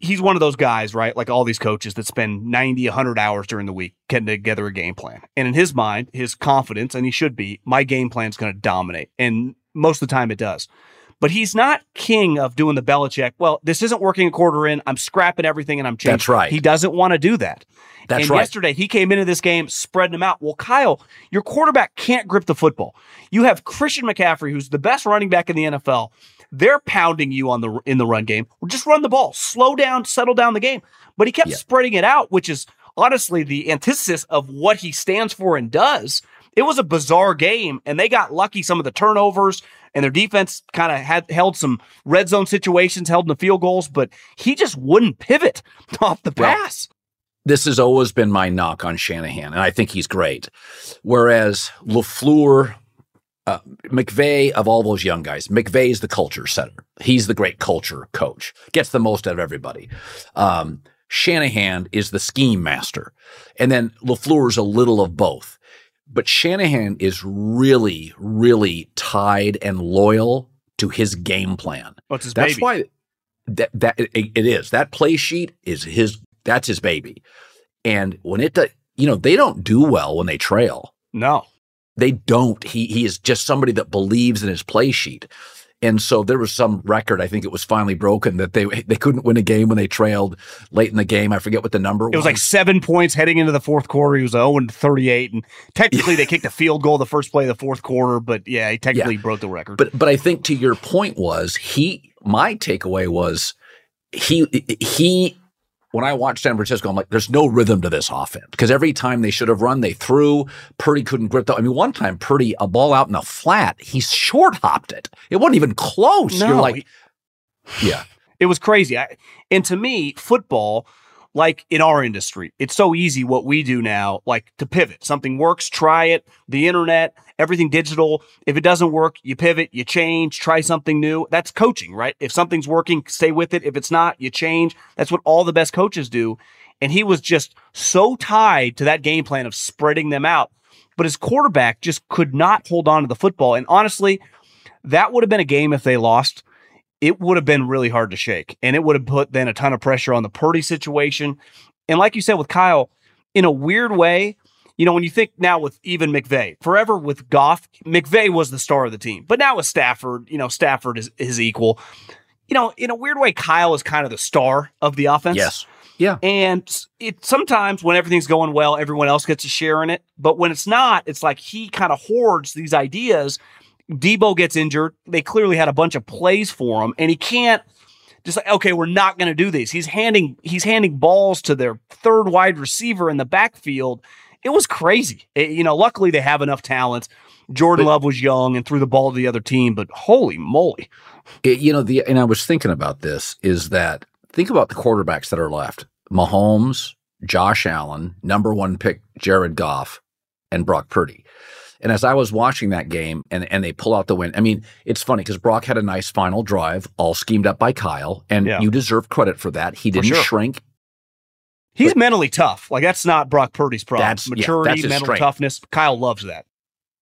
he's one of those guys, right? Like all these coaches that spend 90, 100 hours during the week getting together a game plan. And in his mind, his confidence, and he should be, my game plan is going to dominate. And most of the time it does. But he's not king of doing the Belichick. Well, this isn't working a quarter in. I'm scrapping everything and I'm changing. That's right. He doesn't want to do that. That's and right. yesterday he came into this game spreading them out. Well, Kyle, your quarterback can't grip the football. You have Christian McCaffrey, who's the best running back in the NFL. They're pounding you on the in the run game. Just run the ball, slow down, settle down the game. But he kept yeah. spreading it out, which is honestly the antithesis of what he stands for and does. It was a bizarre game, and they got lucky. Some of the turnovers and their defense kind of had held some red zone situations, held in the field goals, but he just wouldn't pivot [laughs] off the pass. Well, this has always been my knock on Shanahan, and I think he's great. Whereas LaFleur uh, McVay of all those young guys, McVay is the culture setter. He's the great culture coach. Gets the most out of everybody. Um, Shanahan is the scheme master, and then Lafleur's a little of both. But Shanahan is really, really tied and loyal to his game plan. Oh, What's his That's baby? why that that it, it is that play sheet is his. That's his baby. And when it you know, they don't do well when they trail. No. They don't. He he is just somebody that believes in his play sheet. And so there was some record, I think it was finally broken that they they couldn't win a game when they trailed late in the game. I forget what the number was. It was like seven points heading into the fourth quarter. He was 0 38. And technically they kicked a field goal the first play of the fourth quarter, but yeah, he technically Yeah. broke the record. But but I think to your point was he my takeaway was he he when I watched San Francisco, I'm like, there's no rhythm to this offense because every time they should have run, they threw. Purdy couldn't grip the. I mean, one time Purdy a ball out in the flat, he short hopped it. It wasn't even close. You're No, like, yeah, It was crazy. I, and to me, football, like in our industry, it's so easy what we do now, like to pivot. Something works, try it. The internet, everything digital. If it doesn't work, you pivot, you change, try something new. That's coaching, right? If something's working, stay with it. If it's not, you change. That's what all the best coaches do. And he was just so tied to that game plan of spreading them out. But his quarterback just could not hold on to the football. And honestly, that would have been a game if they lost it would have been really hard to shake. And it would have put then a ton of pressure on the Purdy situation. And like you said with Kyle, in a weird way, you know, when you think now with even McVay, forever with Goff, McVay was the star of the team. But now with Stafford, you know, Stafford is his equal. You know, in a weird way, Kyle is kind of the star of the offense. yes, yeah, And it sometimes when everything's going well, everyone else gets a share in it. But when it's not, it's like he kind of hoards these ideas. Deebo gets injured. They clearly had a bunch of plays for him, and he can't just like, okay, we're not going to do these. He's handing he's handing balls to their third wide receiver in the backfield. It was crazy. It- you know, luckily they have enough talent. Jordan But- Love was young and threw the ball to the other team, but holy moly. It- you know the and I was thinking about this is that think about the quarterbacks that are left: Mahomes, Josh Allen, number one pick Jared Goff, and Brock Purdy. And as I was watching that game and, and they pull out the win, I mean, it's funny because Brock had a nice final drive, all schemed up by Kyle, and Yeah. you deserve credit for that. He didn't sure. shrink. He's mentally tough. Like that's not Brock Purdy's problem. That's- yeah, Maturity, that's mental strength. toughness. Kyle loves that.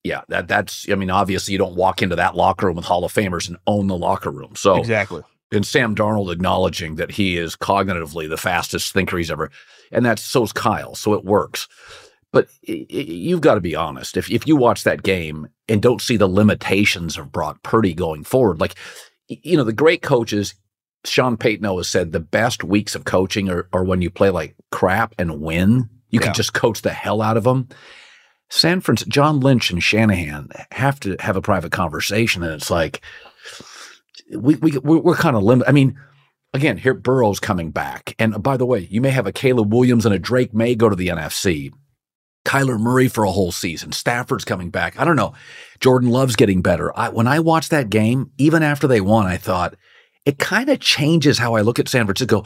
Yeah, that that's I mean, obviously you don't walk into that locker room with Hall of Famers and own the locker room. So Exactly. and Sam Darnold acknowledging that he is cognitively the fastest thinker he's ever, and that's so's Kyle, so it works. But you've got to be honest. If if you watch that game and don't see the limitations of Brock Purdy going forward, like you know, the great coaches, Sean Payton always said the best weeks of coaching are, are when you play like crap and win. You Yeah. can just coach the hell out of them. San Francisco, John Lynch and Shanahan have to have a private conversation, and it's like we we we're, we're kind of limited. I mean, again, here Burrow's coming back, and by the way, you may have a Caleb Williams and a Drake Maye go to the NFC. Kyler Murray for a whole season. Stafford's coming back. I don't know. Jordan Love's getting better. I, when I watched that game, even after they won, I thought it kind of changes how I look at San Francisco.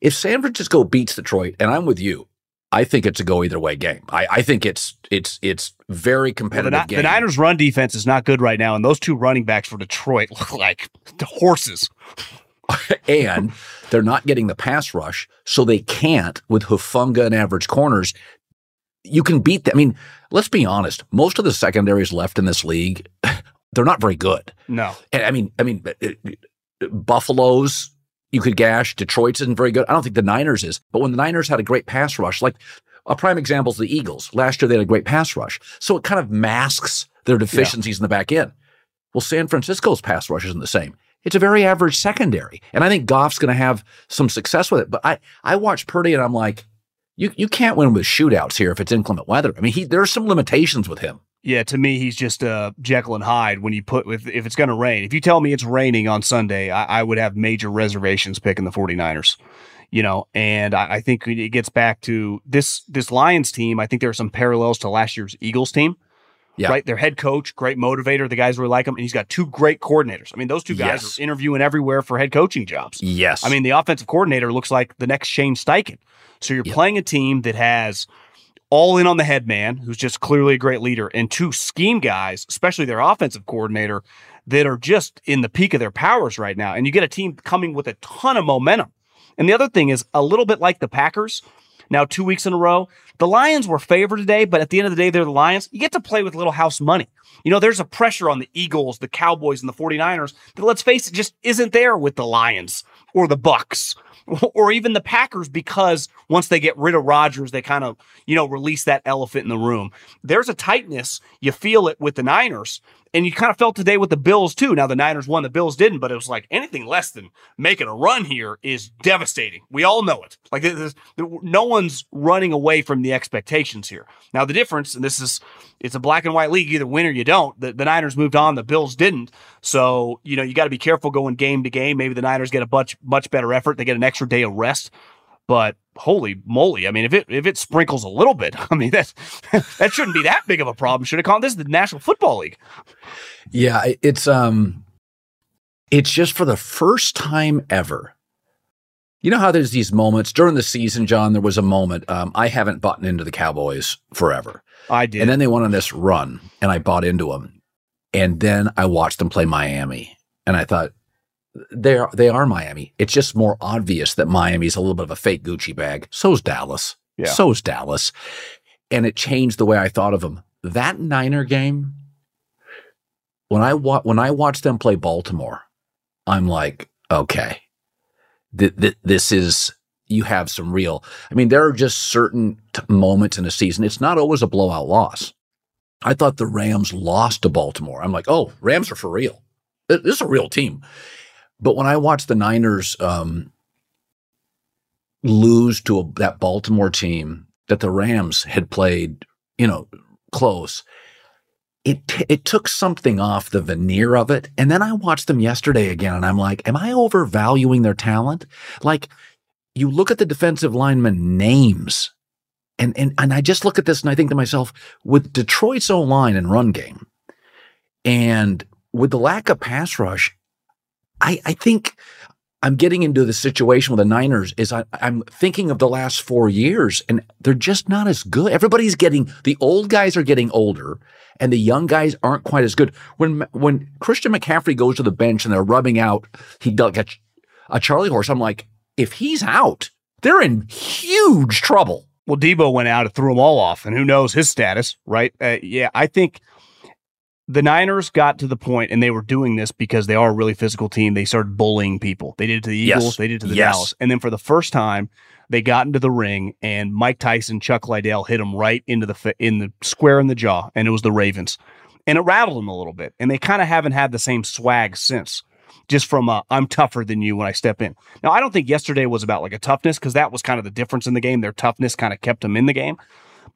If San Francisco beats Detroit, and I'm with you, I think it's a go either way game. I, I think it's it's it's very Well, the, competitive game. the Niners' run defense is not good right now, and those two running backs for Detroit [laughs] look like the horses. [laughs] and they're not getting the pass rush, so they can't with Hufanga and average corners. You can beat them. I mean, let's be honest. Most of the secondaries left in this league, [laughs] they're not very good. No, And I mean, I mean, uh, uh, Buffalo's you could gash. Detroit's isn't very good. I don't think the Niners is. But when the Niners had a great pass rush, like a prime example is the Eagles. Last year they had a great pass rush, so it kind of masks their deficiencies in the back end. Well, San Francisco's pass rush isn't the same. It's a very average secondary, and I think Goff's going to have some success with it. But I, I watch Purdy, and I'm like, you, you can't win with shootouts here if it's inclement weather. I mean, he there's some limitations with him. yeah, to me he's just uh, Jekyll and Hyde. When you put with if it's going to rain, if you tell me it's raining on Sunday, I, I would have major reservations picking the 49ers. You know, and I, I think it gets back to this this Lions team. I think there are some parallels to last year's Eagles team. Yeah. Right, their head coach, great motivator. The guys really like him, and he's got two great coordinators. I mean, those two guys Yes. are interviewing everywhere for head coaching jobs. Yes, I mean, the offensive coordinator looks like the next Shane Steichen. So you're Yeah. playing a team that has all in on the head man, who's just clearly a great leader, and two scheme guys, especially their offensive coordinator, that are just in the peak of their powers right now. And you get a team coming with a ton of momentum. And the other thing is a little bit like the Packers. Now, two weeks in a row, The Lions were favored today, but at the end of the day, they're the Lions. You get to play with little house money. You know, there's a pressure on the Eagles, the Cowboys, and the 49ers that, let's face it, just isn't there with the Lions or the Bucks [laughs] or even the Packers because once they get rid of Rodgers, they kind of, you know, release that elephant in the room. There's a tightness. You feel it with the Niners. And you kind of felt today with the Bills too. Now the Niners won, the Bills didn't, but it was like anything less than making a run here is devastating. We all know it. Like this no one's running away from the expectations here. Now the difference, and this is, it's a black and white league. Either win or you don't. The, the Niners moved on, the Bills didn't. So you know you got to be careful going game to game. Maybe the Niners get a much much better effort. They get an extra day of rest. But holy moly! I mean, if it if it sprinkles a little bit, [laughs] I mean that that shouldn't be that big of a problem. Should it call this is the National Football League? Yeah, it's um, it's just for the first time ever. You know how there's these moments during the season, John. There was a moment. Um, I haven't bought into the Cowboys forever. I did, and then they went on this run, and I bought into them, and then I watched them play Miami, and I thought they are they are Miami. It's just more obvious that Miami's a little bit of a fake Gucci bag. So's Dallas. Yeah. So's Dallas. And it changed the way I thought of them. That Niner game, when I wa- when I watched them play Baltimore, I'm like, okay, th- th- this is you have some real. I mean, there are just certain t- moments in a season. It's not always a blowout loss. I thought the Rams lost to Baltimore. I'm like, oh, Rams are for real. This is a real team. But when I watched the Niners um, lose to a, that Baltimore team that the Rams had played, you know, close, it it took something off the veneer of it. And then I watched them yesterday again, and I'm like, am I overvaluing their talent? Like, you look at the defensive lineman names, and and and I just look at this and I think to myself, with Detroit's O line and run game, and with the lack of pass rush, I, I think I'm getting into the situation with the Niners is I, am thinking of the last four years and they're just not as good. Everybody's getting, the old guys are getting older and the young guys aren't quite as good. When, when Christian McCaffrey goes to the bench and they're rubbing out, he got a, Charlie horse. I'm like, if he's out, they're in huge trouble. Well, Deebo went out and threw them all off, and who knows his status, right? Uh, yeah, I think the Niners got to the point, and they were doing this because they are a really physical team. They started bullying people. They did it to the Eagles. Yes. They did it to the yes. Dallas. And then for the first time, they got into the ring, and Mike Tyson, Chuck Liddell hit him right into the in the square in the jaw, and it was the Ravens, and it rattled them a little bit. And they kind of haven't had the same swag since. Just from i I'm tougher than you when I step in. Now I don't think yesterday was about like a toughness because that was kind of the difference in the game. Their toughness kind of kept them in the game.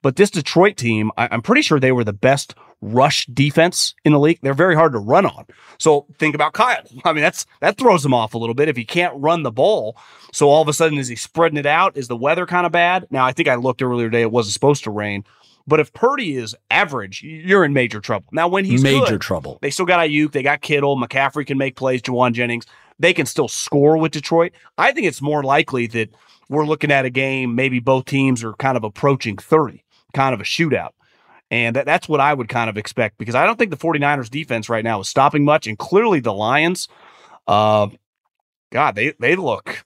But this Detroit team, I, am pretty sure they were the best rush defense in the league. They're very hard to run on. So think about Kyle. [laughs] I mean, that's that throws him off a little bit if he can't run the ball. So all of a sudden, is he spreading it out? Is the weather kind of bad? Now, I think I looked earlier today; it wasn't supposed to rain. But if Purdy is average, you're in major trouble. Now, when he's major good, trouble, they still got Aiyuk, they got Kittle, McCaffrey can make plays, Jauan Jennings. They can still score with Detroit. I think it's more likely that we're looking at a game. Maybe both teams are kind of approaching 30 kind of a shootout. And that, that's what I would kind of expect because I don't think the 49ers defense right now is stopping much. And clearly the Lions, uh, God, they, they look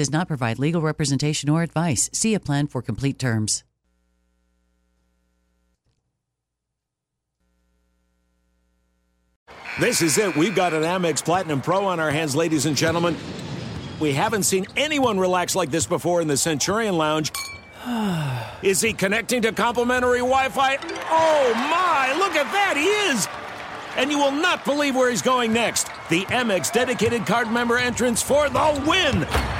does not provide legal representation or advice. See a plan for complete terms. This is it. We've got an Amex Platinum Pro on our hands, ladies and gentlemen. We haven't seen anyone relax like this before in the Centurion Lounge. [sighs] Is he connecting to complimentary Wi Fi? Oh my, look at that! He is! and you will not believe where he's going next. The Amex dedicated card member entrance for the win.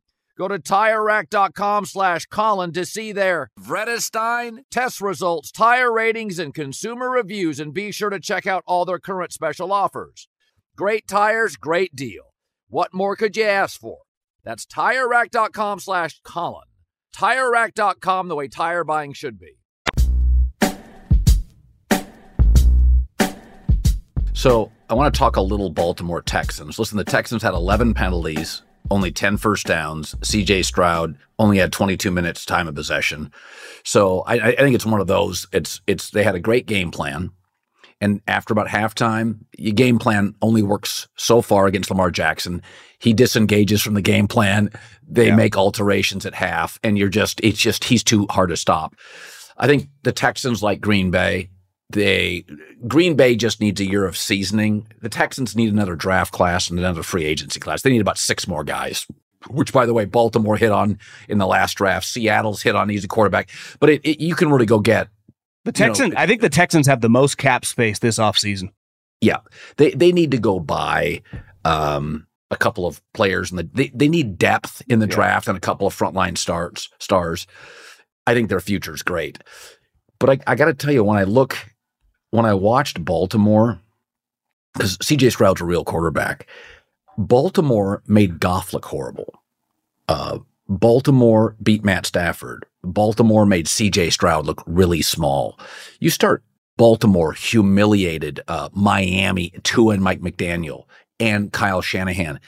Go to TireRack.com slash Colin to see their Vredestein test results, tire ratings, and consumer reviews, and be sure to check out all their current special offers. Great tires, great deal. What more could you ask for? That's TireRack.com slash Colin. TireRack.com, the way tire buying should be. So I want to talk a little Baltimore Texans. Listen, the Texans had 11 penalties, only 10 first downs. CJ Stroud only had 22 minutes time of possession. So I, I think it's one of those. It's it's they had a great game plan. And after about halftime, your game plan only works so far against Lamar Jackson. He disengages from the game plan. They Yeah. make alterations at half, and you're just, it's just, he's too hard to stop. I think the Texans, like Green Bay, they, Green Bay just needs a year of seasoning. The Texans need another draft class and another free agency class. They need about six more guys, which, by the way, Baltimore hit on in the last draft. Seattle's hit on easy quarterback, but it, it, you can really go get The You know, Texans, I think the Texans have the most cap space this offseason. Yeah, they they need to go buy um, a couple of players, and the, they they need depth in the Yeah. draft and a couple of frontline starts stars. I think their future is great, but I, I got to tell you, when I look, when I watched Baltimore, because C.J. Stroud's a real quarterback, Baltimore made Goff look horrible. Uh, Baltimore beat Matt Stafford. Baltimore made C.J. Stroud look really small. You start Baltimore humiliated uh, Miami, Tua and Mike McDaniel, and Kyle Shanahan.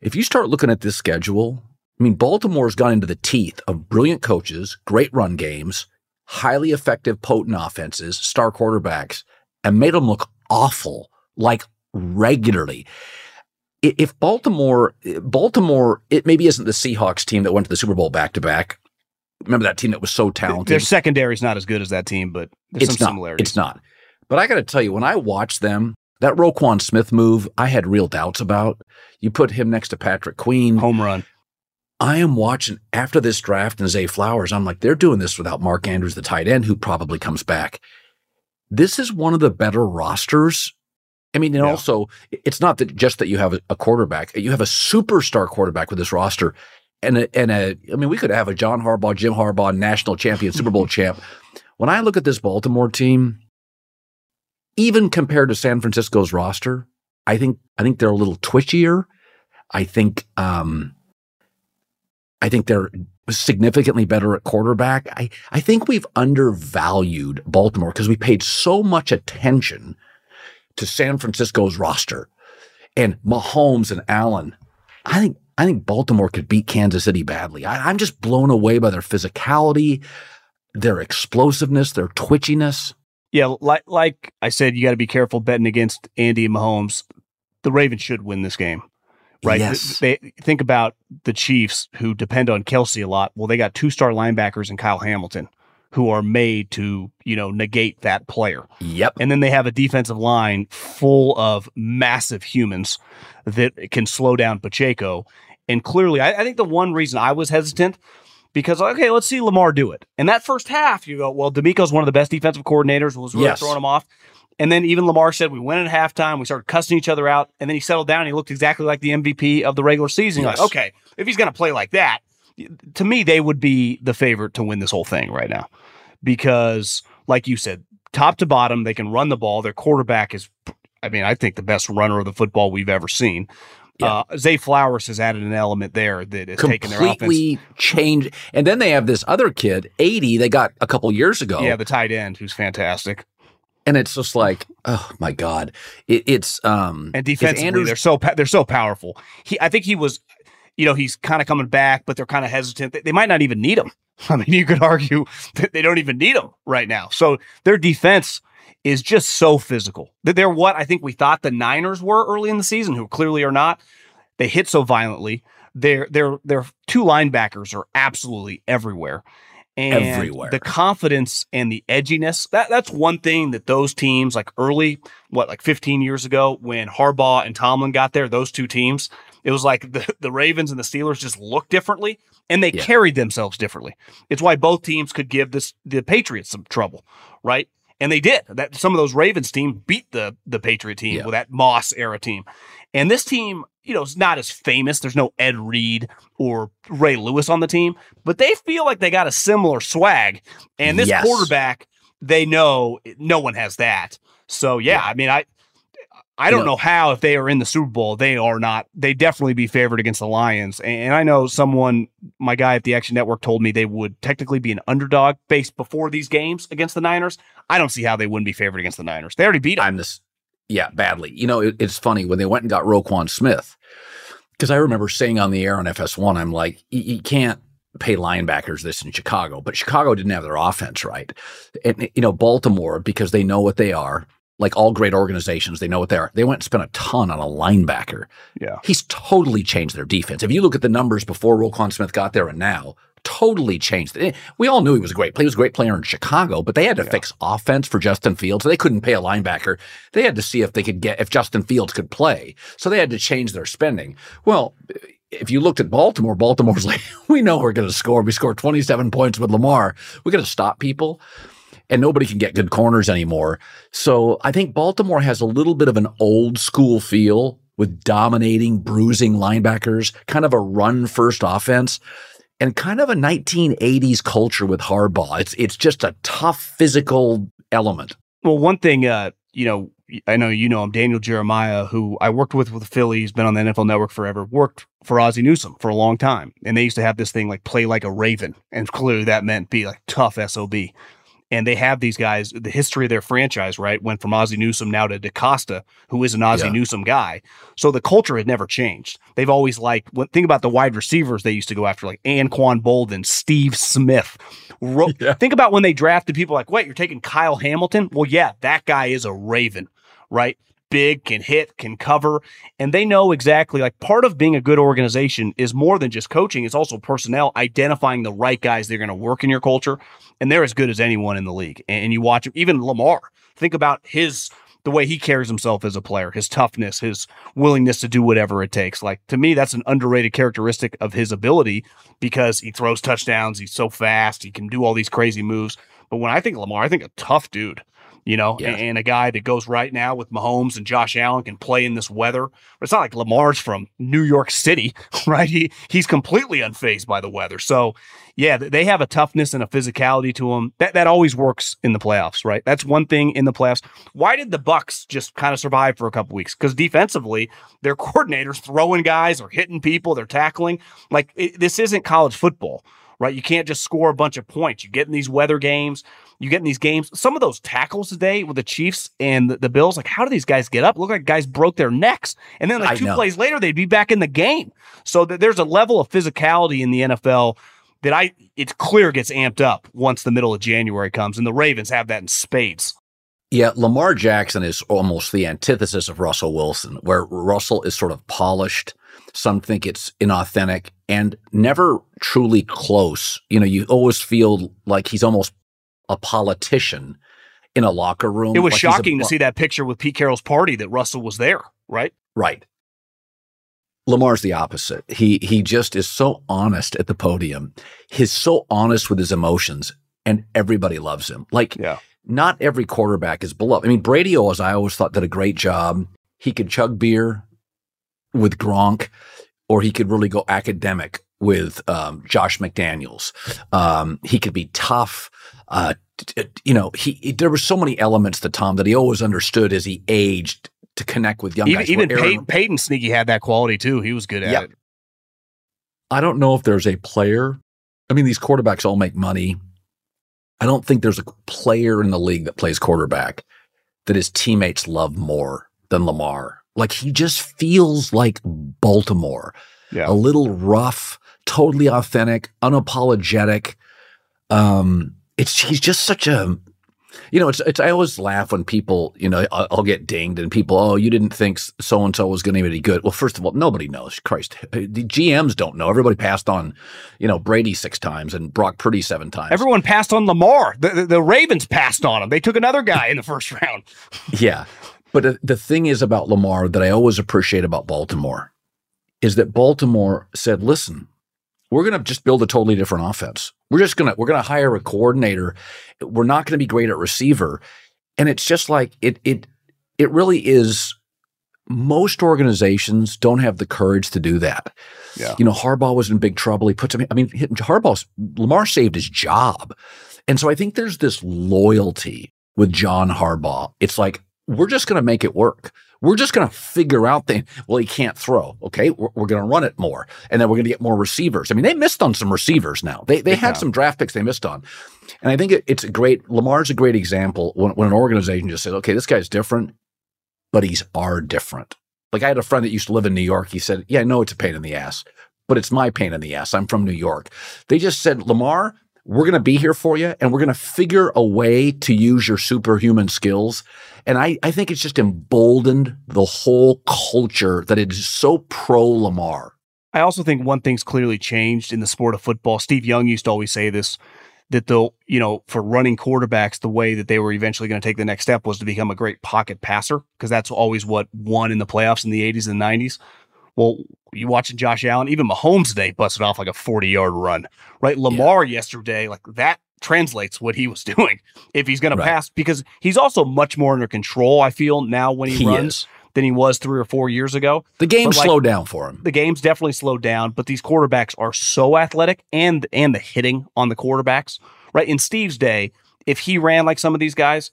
If you start looking at this schedule, I mean, Baltimore's gone into the teeth of brilliant coaches, great run games, highly effective, potent offenses, star quarterbacks, and made them look awful, like regularly. If Baltimore, Baltimore, it maybe isn't the Seahawks team that went to the Super Bowl back to back. Remember that team that was so talented? Their secondary is not as good as that team, but there's it's some not. similarities. It's not. But I got to tell you, when I watched them, that Roquan Smith move, I had real doubts about. You put him next to Patrick Queen. Home run. I am watching after this draft and Zay Flowers. I'm like, they're doing this without Mark Andrews, the tight end, who probably comes back. This is one of the better rosters. I mean, and Yeah. also, it's not that just that you have a- quarterback. You have a superstar quarterback with this roster, and a, and a. I mean, we could have a John Harbaugh, Jim Harbaugh, national champion, Super Bowl [laughs] champ. When I look at this Baltimore team, even compared to San Francisco's roster, I think I think they're a little twitchier. I think um, I think they're significantly better at quarterback. I, I think we've undervalued Baltimore because we paid so much attention to San Francisco's roster and Mahomes and Allen. I think I think Baltimore could beat Kansas City badly. I, I'm just blown away by their physicality, their explosiveness, their twitchiness. Yeah, like like I said, you got to be careful betting against Andy Mahomes. The Ravens should win this game, right? Yes. They think about the Chiefs who depend on Kelce a lot. Well, they got two star linebackers and Kyle Hamilton who are made to you know negate that player. Yep. And then they have a defensive line full of massive humans that can slow down Pacheco. And clearly, I, I think the one reason I was hesitant because okay, let's see Lamar do it. And that first half, you go, well, DeMeco's one of the best defensive coordinators. Was really Yes. throwing him off. And then even Lamar said we went at halftime. We started cussing each other out, and then he settled down. And he looked exactly like the MVP of the regular season. Yes. Like, okay, if he's going to play like that, to me, they would be the favorite to win this whole thing right now because, like you said, top to bottom, they can run the ball. Their quarterback is, I mean, I think the best runner of the football we've ever seen. Yeah. Uh, Zay Flowers has added an element there that has taken their offense. completely changed. And then they have this other kid, 80, they got a couple years ago. Yeah, the tight end who's fantastic. And it's just like, oh my God. It, it's um And defensively, Andrews- they're so they're so powerful. He, I think he was you know, he's kind of coming back, but they're kind of hesitant. They, they might not even need him. [laughs] I mean, you could argue that they don't even need him right now. So their defense is just so physical. They're what I think we thought the Niners were early in the season, who clearly are not. They hit so violently. Their their their two linebackers are absolutely everywhere. And Everywhere. the confidence and the edginess, that that's one thing that those teams like early, what, like 15 years ago when Harbaugh and Tomlin got there, those two teams, it was like the, [laughs] the Ravens and the Steelers just looked differently and they Yeah. carried themselves differently. It's why both teams could give this the Patriots some trouble, right? And they did. That some of those Ravens team beat the the Patriot team Yeah. with that Moss era team. And this team, you know, is not as famous. There's no Ed Reed or Ray Lewis on the team, but they feel like they got a similar swag. And this Yes. quarterback, they know no one has that. So yeah, I mean, I I don't know- know how if they are in the Super Bowl, they are not. They definitely be favored against the Lions. And I know someone, my guy at the Action Network, told me they would technically be an underdog based before these games against the Niners. I don't see how they wouldn't be favored against the Niners. They already beat them. I'm this, yeah, badly. You know, it, it's funny when they went and got Roquan Smith, because I remember saying on the air on FS1, I'm like, you can't pay linebackers this in Chicago, but Chicago didn't have their offense right. And, you know, Baltimore, because they know what they are, like all great organizations, they know what they are. They went and spent a ton on a linebacker. Yeah. He's totally changed their defense. If you look at the numbers before Roquan Smith got there and now, totally changed it. We all knew he was a great player. He was a great player in Chicago, but they had to fix offense for Justin Fields. They couldn't pay a linebacker. They had to see if they could get if Justin Fields could play. So they had to change their spending. Well, eh, if you looked at Baltimore, Baltimore's [laughs] like, we know we're going to score. We scored 27 points with Lamar. We're going to stop people and nobody can get good corners anymore. So I think Baltimore has a little bit of an old school feel with dominating, bruising linebackers, kind of a run first offense, and kind of a 1980s culture with Harbaugh. It's it's just a tough physical element. Well, one thing, uh, you know, I know you know him, Daniel Jeremiah, who I worked with with the Phillies, been on the NFL Network forever, worked for Ozzie Newsome for a long time, and they used to have this thing like play like a Raven, and clearly that meant be like tough sob. And they have these guys. The history of their franchise, right, went from Ozzie Newsome now to DeCosta, who is an Ozzie Yeah. Newsome guy. So the culture had never changed. They've always like when, think about the wide receivers they used to go after, like Anquan Boldin, Steve Smith. Ro- [laughs] Think about when they drafted people like, wait, you're taking Kyle Hamilton? Well, yeah, that guy is a Raven, right? Big, can hit, can cover. And they know exactly like part of being a good organization is more than just coaching, it's also personnel, identifying the right guys that are going to work in your culture. And they're as good as anyone in the league. And you watch even Lamar, think about his the way he carries himself as a player, his toughness, his willingness to do whatever it takes. Like to me, that's an underrated characteristic of his ability because he throws touchdowns. He's so fast. He can do all these crazy moves. But when I think Lamar, I think a tough dude, you know, Yeah. and, a guy that goes right now with Mahomes and Josh Allen can play in this weather. But it's not like Lamar's from New York City, [laughs] right? He he's completely unfazed by the weather. So yeah, they have a toughness and a physicality to them that that always works in the playoffs, right? That's one thing in the playoffs. Why did the Bucks just kind of survive for a couple weeks? Because defensively, their coordinators throwing guys or hitting people, they're tackling. Like it, this isn't college football, right? You can't just score a bunch of points. You get in these weather games, you get in these games. Some of those tackles today with the Chiefs and the, the Bills, like how do these guys get up? Look like guys broke their necks, and then like two plays later, they'd be back in the game. So th- there's a level of physicality in the NFL that I it's clear gets amped up once the middle of January comes, and the Ravens have that in spades. Yeah, Lamar Jackson is almost the antithesis of Russell Wilson, where Russell is sort of polished. Some think it's inauthentic and never truly close. You know, you always feel like he's almost a politician in a locker room. It was like he's a shocking to see that picture with Pete Carroll's party that Russell was there, right? Right. Lamar's the opposite. He he just is so honest at the podium. He's so honest with his emotions, and everybody loves him. Like Yeah. not every quarterback is beloved. I mean, Brady, as I always thought, did a great job. He could chug beer with Gronk, or he could really go academic with um, Josh McDaniels. Um, he could be tough. Uh, you know, he, he- there were so many elements to Tom that he always understood as he aged to connect with young Even, guys. even Aaron- Peyton, Peyton Sneaky had that quality too. He was good at Yeah. it. I don't know if there's a player. I mean, these quarterbacks all make money. I don't think there's a player in the league that plays quarterback that his teammates love more than Lamar. Like he just feels like Baltimore. Yeah. a little rough, totally authentic, unapologetic. Um, it's he's just such a you know, it's, it's, I always laugh when people, you know, I'll, I'll get dinged and people, oh, you didn't think so and so was going to be any good. Well, first of all, nobody knows. Christ, the GMs don't know. Everybody passed on, you know, Brady six times and Brock Purdy seven times. Everyone passed on Lamar. The, the, the Ravens passed on him. They took another guy in the first round. yeah. But the thing is about Lamar that I always appreciate about Baltimore is that Baltimore said, listen, we're going to just build a totally different offense. We're just going to we're going to hire a coordinator. We're not going to be great at receiver. And it's just like it it it really is most organizations don't have the courage to do that. Yeah. You know, Harbaugh was in big trouble. He puts him I mean, Harbaugh's Lamar saved his job. And so I think there's this loyalty with John Harbaugh. It's like we're just going to make it work. We're just going to figure out things. Well, he can't throw. Okay. We're, we're going to run it more. And then we're going to get more receivers. I mean, they missed on some receivers now. They, they had some draft picks they missed on. And I think it, it's a great, Lamar's a great example when, when an organization just says, okay, this guy's different, but he's are different. Like I had a friend that used to live in New York. He said, yeah, I know it's a pain in the ass, but it's my pain in the ass. I'm from New York. They just said, Lamar, we're going to be here for you and we're going to figure a way to use your superhuman skills. And I, I think it's just emboldened the whole culture that it is so pro Lamar. I also think one thing's clearly changed in the sport of football. Steve Young used to always say this that the you know for running quarterbacks the way that they were eventually going to take the next step was to become a great pocket passer because that's always what won in the playoffs in the 80s and 90s well, you watching Josh Allen, even Mahomes today busted off like a 40 yard run, right? Lamar yeah. yesterday, like that translates what he was [laughs] doing if he's going right. to pass because he's also much more under control, I feel, now when he, he runs. Is. Than he was three or four years ago. The game like, slowed down for him. The game's definitely slowed down, but these quarterbacks are so athletic and and the hitting on the quarterbacks, right? In Steve's day, if he ran like some of these guys,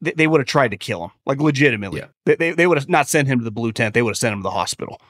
they, they would have tried to kill him, like legitimately. Yeah. They, they, they would have not sent him to the blue tent. They would have sent him to the hospital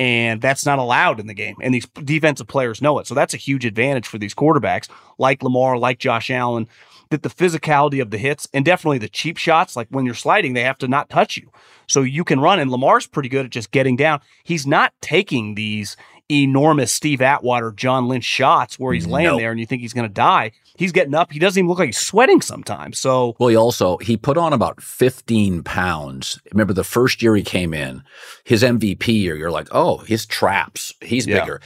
and that's not allowed in the game. And these defensive players know it. So that's a huge advantage for these quarterbacks like Lamar, like Josh Allen, that the physicality of the hits and definitely the cheap shots, like when you're sliding, they have to not touch you. So you can run. And Lamar's pretty good at just getting down. He's not taking these enormous Steve Atwater, John Lynch shots where he's laying nope. there and you think he's going to die. He's getting up. He doesn't even look like he's sweating sometimes. So, well, he also he put on about 15 pounds. Remember the first year he came in, his MVP year, you're like, oh, his traps, he's yeah. bigger.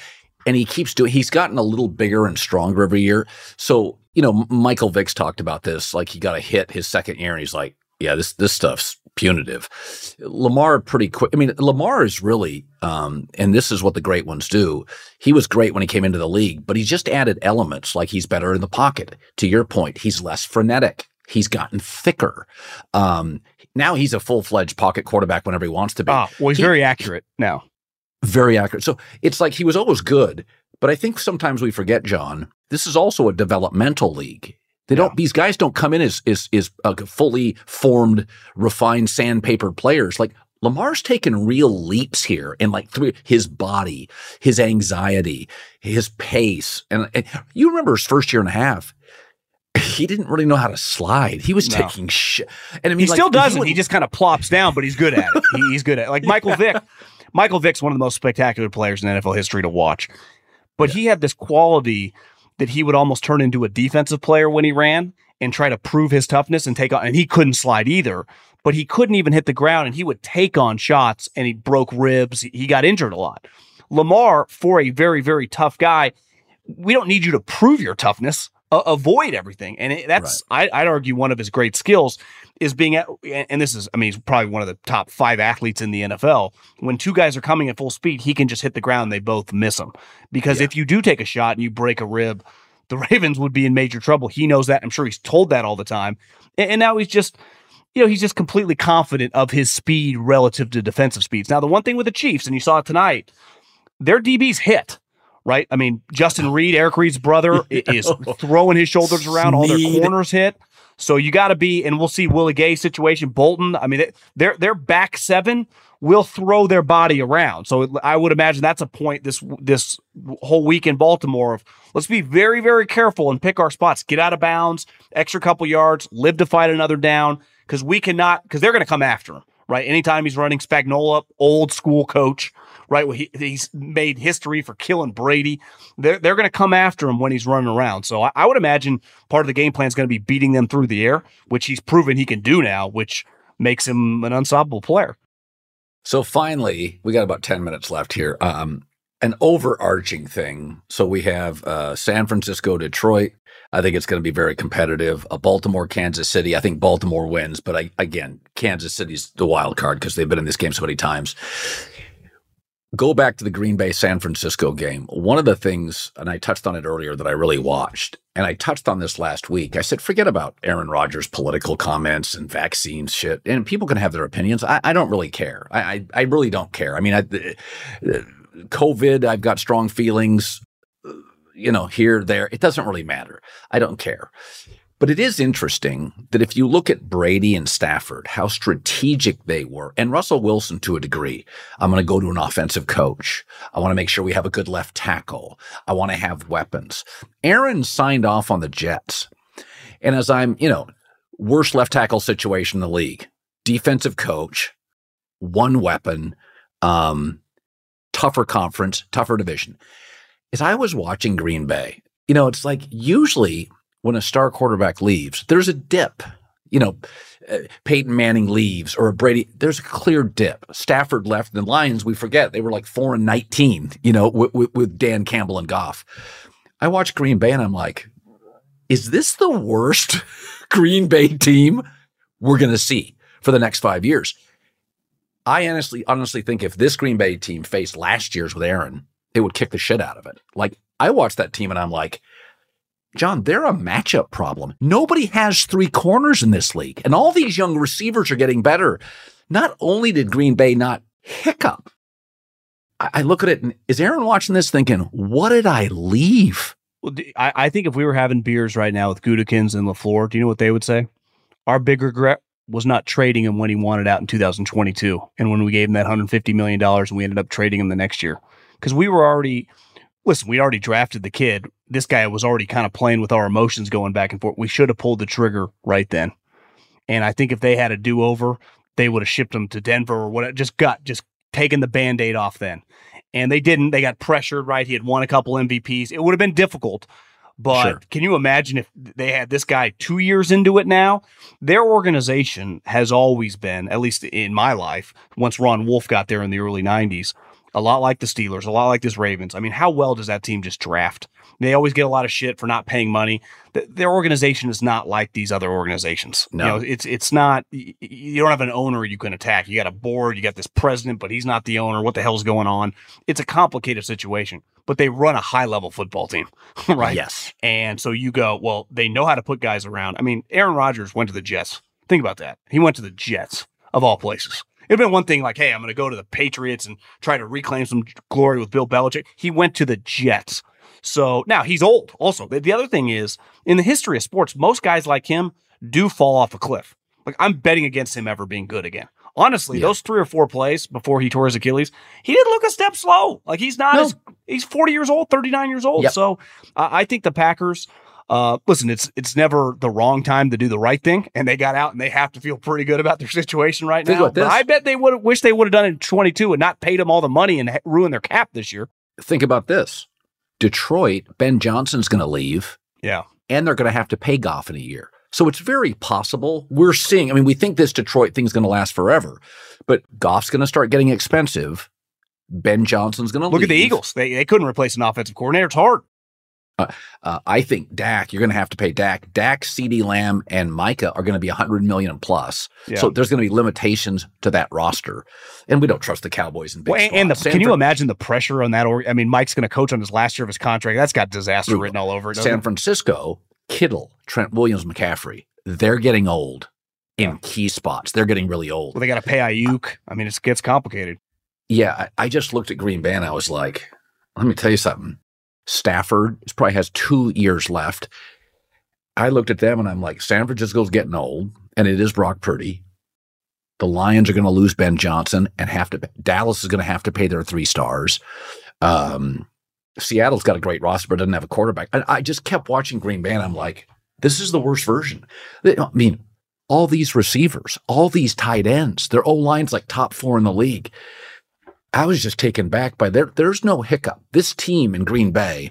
And he keeps doing, he's gotten a little bigger and stronger every year. So, you know, Michael Vick's talked about this. Like he got a hit his second year and he's like, yeah, this, this stuff's punitive. Lamar pretty quick. I mean, Lamar is really, um, and this is what the great ones do. He was great when he came into the league, but he's just added elements like he's better in the pocket. To your point, he's less frenetic. He's gotten thicker. Um, now he's a full fledged pocket quarterback whenever he wants to be. Ah, well, he's he, very accurate now. Very accurate. So it's like he was always good, but I think sometimes we forget, John, this is also a developmental league. They don't. These guys don't come in as is is fully formed, refined, sandpapered players. Like Lamar's taken real leaps here in like three, his body, his anxiety, his pace, and, and, you remember his first year and a half. He didn't really know how to slide. He was no. taking shit, and I mean, he like, still doesn't. He, just kind of plops down, but he's good at it. he, he's good at it. like [laughs] Michael Vick. Michael Vick's one of the most spectacular players in NFL history to watch, but yeah. he had this quality that he would almost turn into a defensive player when he ran and try to prove his toughness and take on. And he couldn't slide either, but he couldn't even hit the ground and he would take on shots and he broke ribs. He got injured a lot. Lamar, for a very, very tough guy, we don't need you to prove your toughness. Uh, avoid everything. And it, that's, right. I, I'd argue, one of his great skills is being at, and this is, I mean, he's probably one of the top five athletes in the NFL. When two guys are coming at full speed, he can just hit the ground. They both miss him because yeah. if you do take a shot and you break a rib, the [laughs] Ravens would be in major trouble. He knows that. I'm sure he's told that all the time. And, and now he's just, you know, he's just completely confident of his speed relative to defensive speeds. Now, the one thing with the Chiefs, and you saw it tonight, their DBs hit right? I mean, Justin oh. Reid, Eric Reid's brother, [laughs] is throwing his shoulders around. All their corners hit. So you got to be, and we'll see Willie Gay situation, Bolton. I mean, their their back seven will throw their body around. So I would imagine that's a point this this whole week in Baltimore of let's be very very careful and pick our spots. Get out of bounds, extra couple yards, live to fight another down because we cannot because they're going to come after him right. Anytime he's running Spagnuolo, old school coach, right? He, he's made history for killing Brady. They're they're going to come after him when he's running around. So I, I would imagine part of the game plan is going to be beating them through the air, which he's proven he can do now, which makes him an unstoppable player. So finally, we got about 10 minutes left here. Um, an overarching thing. So we have uh, San Francisco, Detroit. I think it's going to be very competitive. A Baltimore, Kansas City. I think Baltimore wins, but I, again, Kansas City's the wild card because they've been in this game so many times. Go back to the Green Bay San Francisco game. One of the things, and I touched on it earlier, that I really watched, and I touched on this last week. I said, forget about Aaron Rodgers' political comments and vaccine shit. And people can have their opinions. I, I don't really care. I, I, I, really don't care. I mean, I, uh, COVID, I've got strong feelings, uh, you know, here, there. It doesn't really matter. I don't care. But it is interesting that if you look at Brady and Stafford, how strategic they were, and Russell Wilson to a degree, I'm going to go to an offensive coach. I want to make sure we have a good left tackle. I want to have weapons. Aaron signed off on the Jets. And as I'm, you know, worst left tackle situation in the league, defensive coach, one weapon, um, tougher conference, tougher division. As I was watching Green Bay, you know, it's like usually when a star quarterback leaves, there's a dip. You know, uh, Peyton Manning leaves or a Brady, there's a clear dip. Stafford left, the Lions, we forget, they were like four and 19, you know, with, with Dan Campbell and Goff. I watched Green Bay and I'm like, is this the worst [laughs] Green Bay team we're going to see for the next five years? I honestly, honestly think if this Green Bay team faced last year's with Aaron, it would kick the shit out of it. Like I watched that team and I'm like, John, they're a matchup problem. Nobody has three corners in this league, and all these young receivers are getting better. Not only did Green Bay not hiccup, I, I look at it and is Aaron watching this thinking, what did I leave? Well, I, I think if we were having beers right now with Gutekunst and LaFleur, do you know what they would say? Our big regret was not trading him when he wanted out in 2022 and when we gave him that 150 million dollars and we ended up trading him the next year because we were already listen we already drafted the kid this guy was already kind of playing with our emotions going back and forth. We should have pulled the trigger right then. And i think if they had a do-over they would have shipped him to denver or what just got just taken the band-aid off then. And they didn't. They got pressured right? He had won a couple mvps it would have been difficult but sure. can you imagine if they had this guy two years into it now? Their organization has always been, at least in my life, once Ron Wolf got there in the early 90s, a lot like the Steelers, a lot like this Ravens. I mean, how well does that team just draft? They always get a lot of shit for not paying money. Their organization is not like these other organizations. No, you know, it's it's not. You don't have an owner you can attack. You got a board. You got this president, but he's not the owner. What the hell's going on? It's a complicated situation. But they run a high level football team, [laughs] right? Yes. And so you go, well, they know how to put guys around. I mean, Aaron Rodgers went to the Jets. Think about that. He went to the Jets of all places. It'd been one thing like, hey, I'm going to go to the Patriots and try to reclaim some glory with Bill Belichick. He went to the Jets. So now he's old. Also, the, the other thing is in the history of sports, most guys like him do fall off a cliff. Like I'm betting against him ever being good again. Honestly, yeah. those three or four plays before he tore his Achilles, he didn't look a step slow. Like he's not no. as he's 40 years old, 39 years old. Yep. So uh, I think the Packers uh, listen, it's it's never the wrong time to do the right thing, and they got out and they have to feel pretty good about their [laughs] situation right Think now. But I bet they would wish they would have done it in 22 and not paid them all the money and ruin their cap this year. Think about this: Detroit, Ben Johnson's going to leave. Yeah, and they're going to have to pay Goff in a year. So it's very possible we're seeing. I mean, we think this Detroit thing's going to last forever, but Goff's going to start getting expensive. Ben Johnson's going to look leave. at the Eagles. They they couldn't replace an offensive coordinator. It's hard. Uh, uh, I think Dak, you're going to have to pay Dak. Dak, CeeDee Lamb, and Micah are going to be 100 million plus. Yeah. So there's going to be limitations to that roster, and we don't trust the Cowboys and big. Well, and, the, can you imagine the pressure on that? Or I mean, Mike's going to coach on his last year of his contract. That's got disaster written all over it. San Francisco, Kittle, Trent Williams, McCaffrey, they're getting old in yeah. key spots. They're getting really old. Well, they got to pay Aiyuk. I mean, it gets complicated. Yeah, I, I just looked at Green Bay and I was like, let me tell you something Stafford probably has two years left. I looked at them and I'm like, San Francisco's getting old, and it is Brock Purdy. The Lions are going to lose Ben Johnson and have to. Dallas is going to have to pay their three stars. Um, Seattle's got a great roster, but doesn't have a quarterback. I, I just kept watching Green Bay, and I'm like, this is the worst version. I mean, all these receivers, all these tight ends, their O line's like top four in the league. I was just taken back by there. There's no hiccup. This team in Green Bay,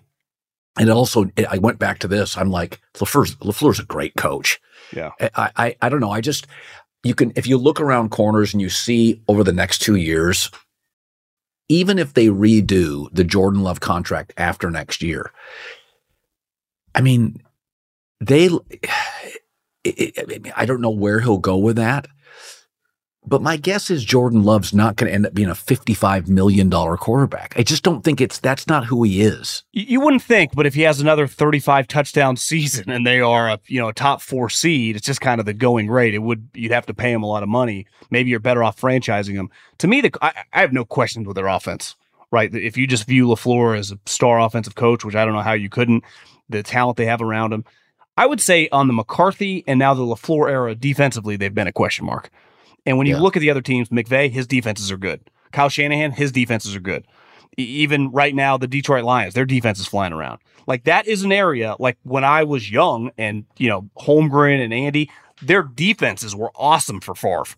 and also I went back to this. I'm like, LaFleur's, LaFleur's a great coach. Yeah. I, I, I don't know. I just, you can, if you look around corners and you see over the next two years, even if they redo the Jordan Love contract after next year, I mean, they, [sighs] I don't know where he'll go with that. But my guess is Jordan Love's not going to end up being a $55 million quarterback. I just don't think it's that's not who he is. You wouldn't think, but if he has another 35 touchdown [laughs] season and they are a you know a top four seed, it's just kind of the going rate. It would you'd have to pay him a lot of money. Maybe you're better off franchising him. To me, the I, I have no questions with their offense. Right, if you just view Lafleur as a star offensive coach, which I don't know how you couldn't, the talent they have around him, I would say on the McCarthy and now the Lafleur era defensively, they've been a question mark. And when you yeah. look at the other teams, McVay, his defenses are good. Kyle Shanahan, his defenses are good. Even right now, the Detroit Lions, their defense is flying around. Like that is an area like when I was young and, you know, Holmgren and Andy, their defenses were awesome for Favre.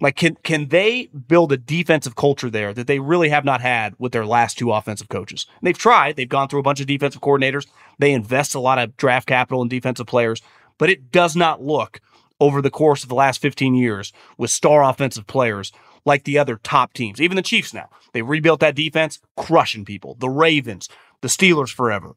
Like, can can they build a defensive culture there that they really have not had with their last two offensive coaches? And they've tried. They've gone through a bunch of defensive coordinators. They invest a lot of draft capital in defensive players, but it does not look over the course of the last 15 years with star offensive players like the other top teams. Even the Chiefs now. They rebuilt that defense, crushing people. The Ravens, the Steelers forever.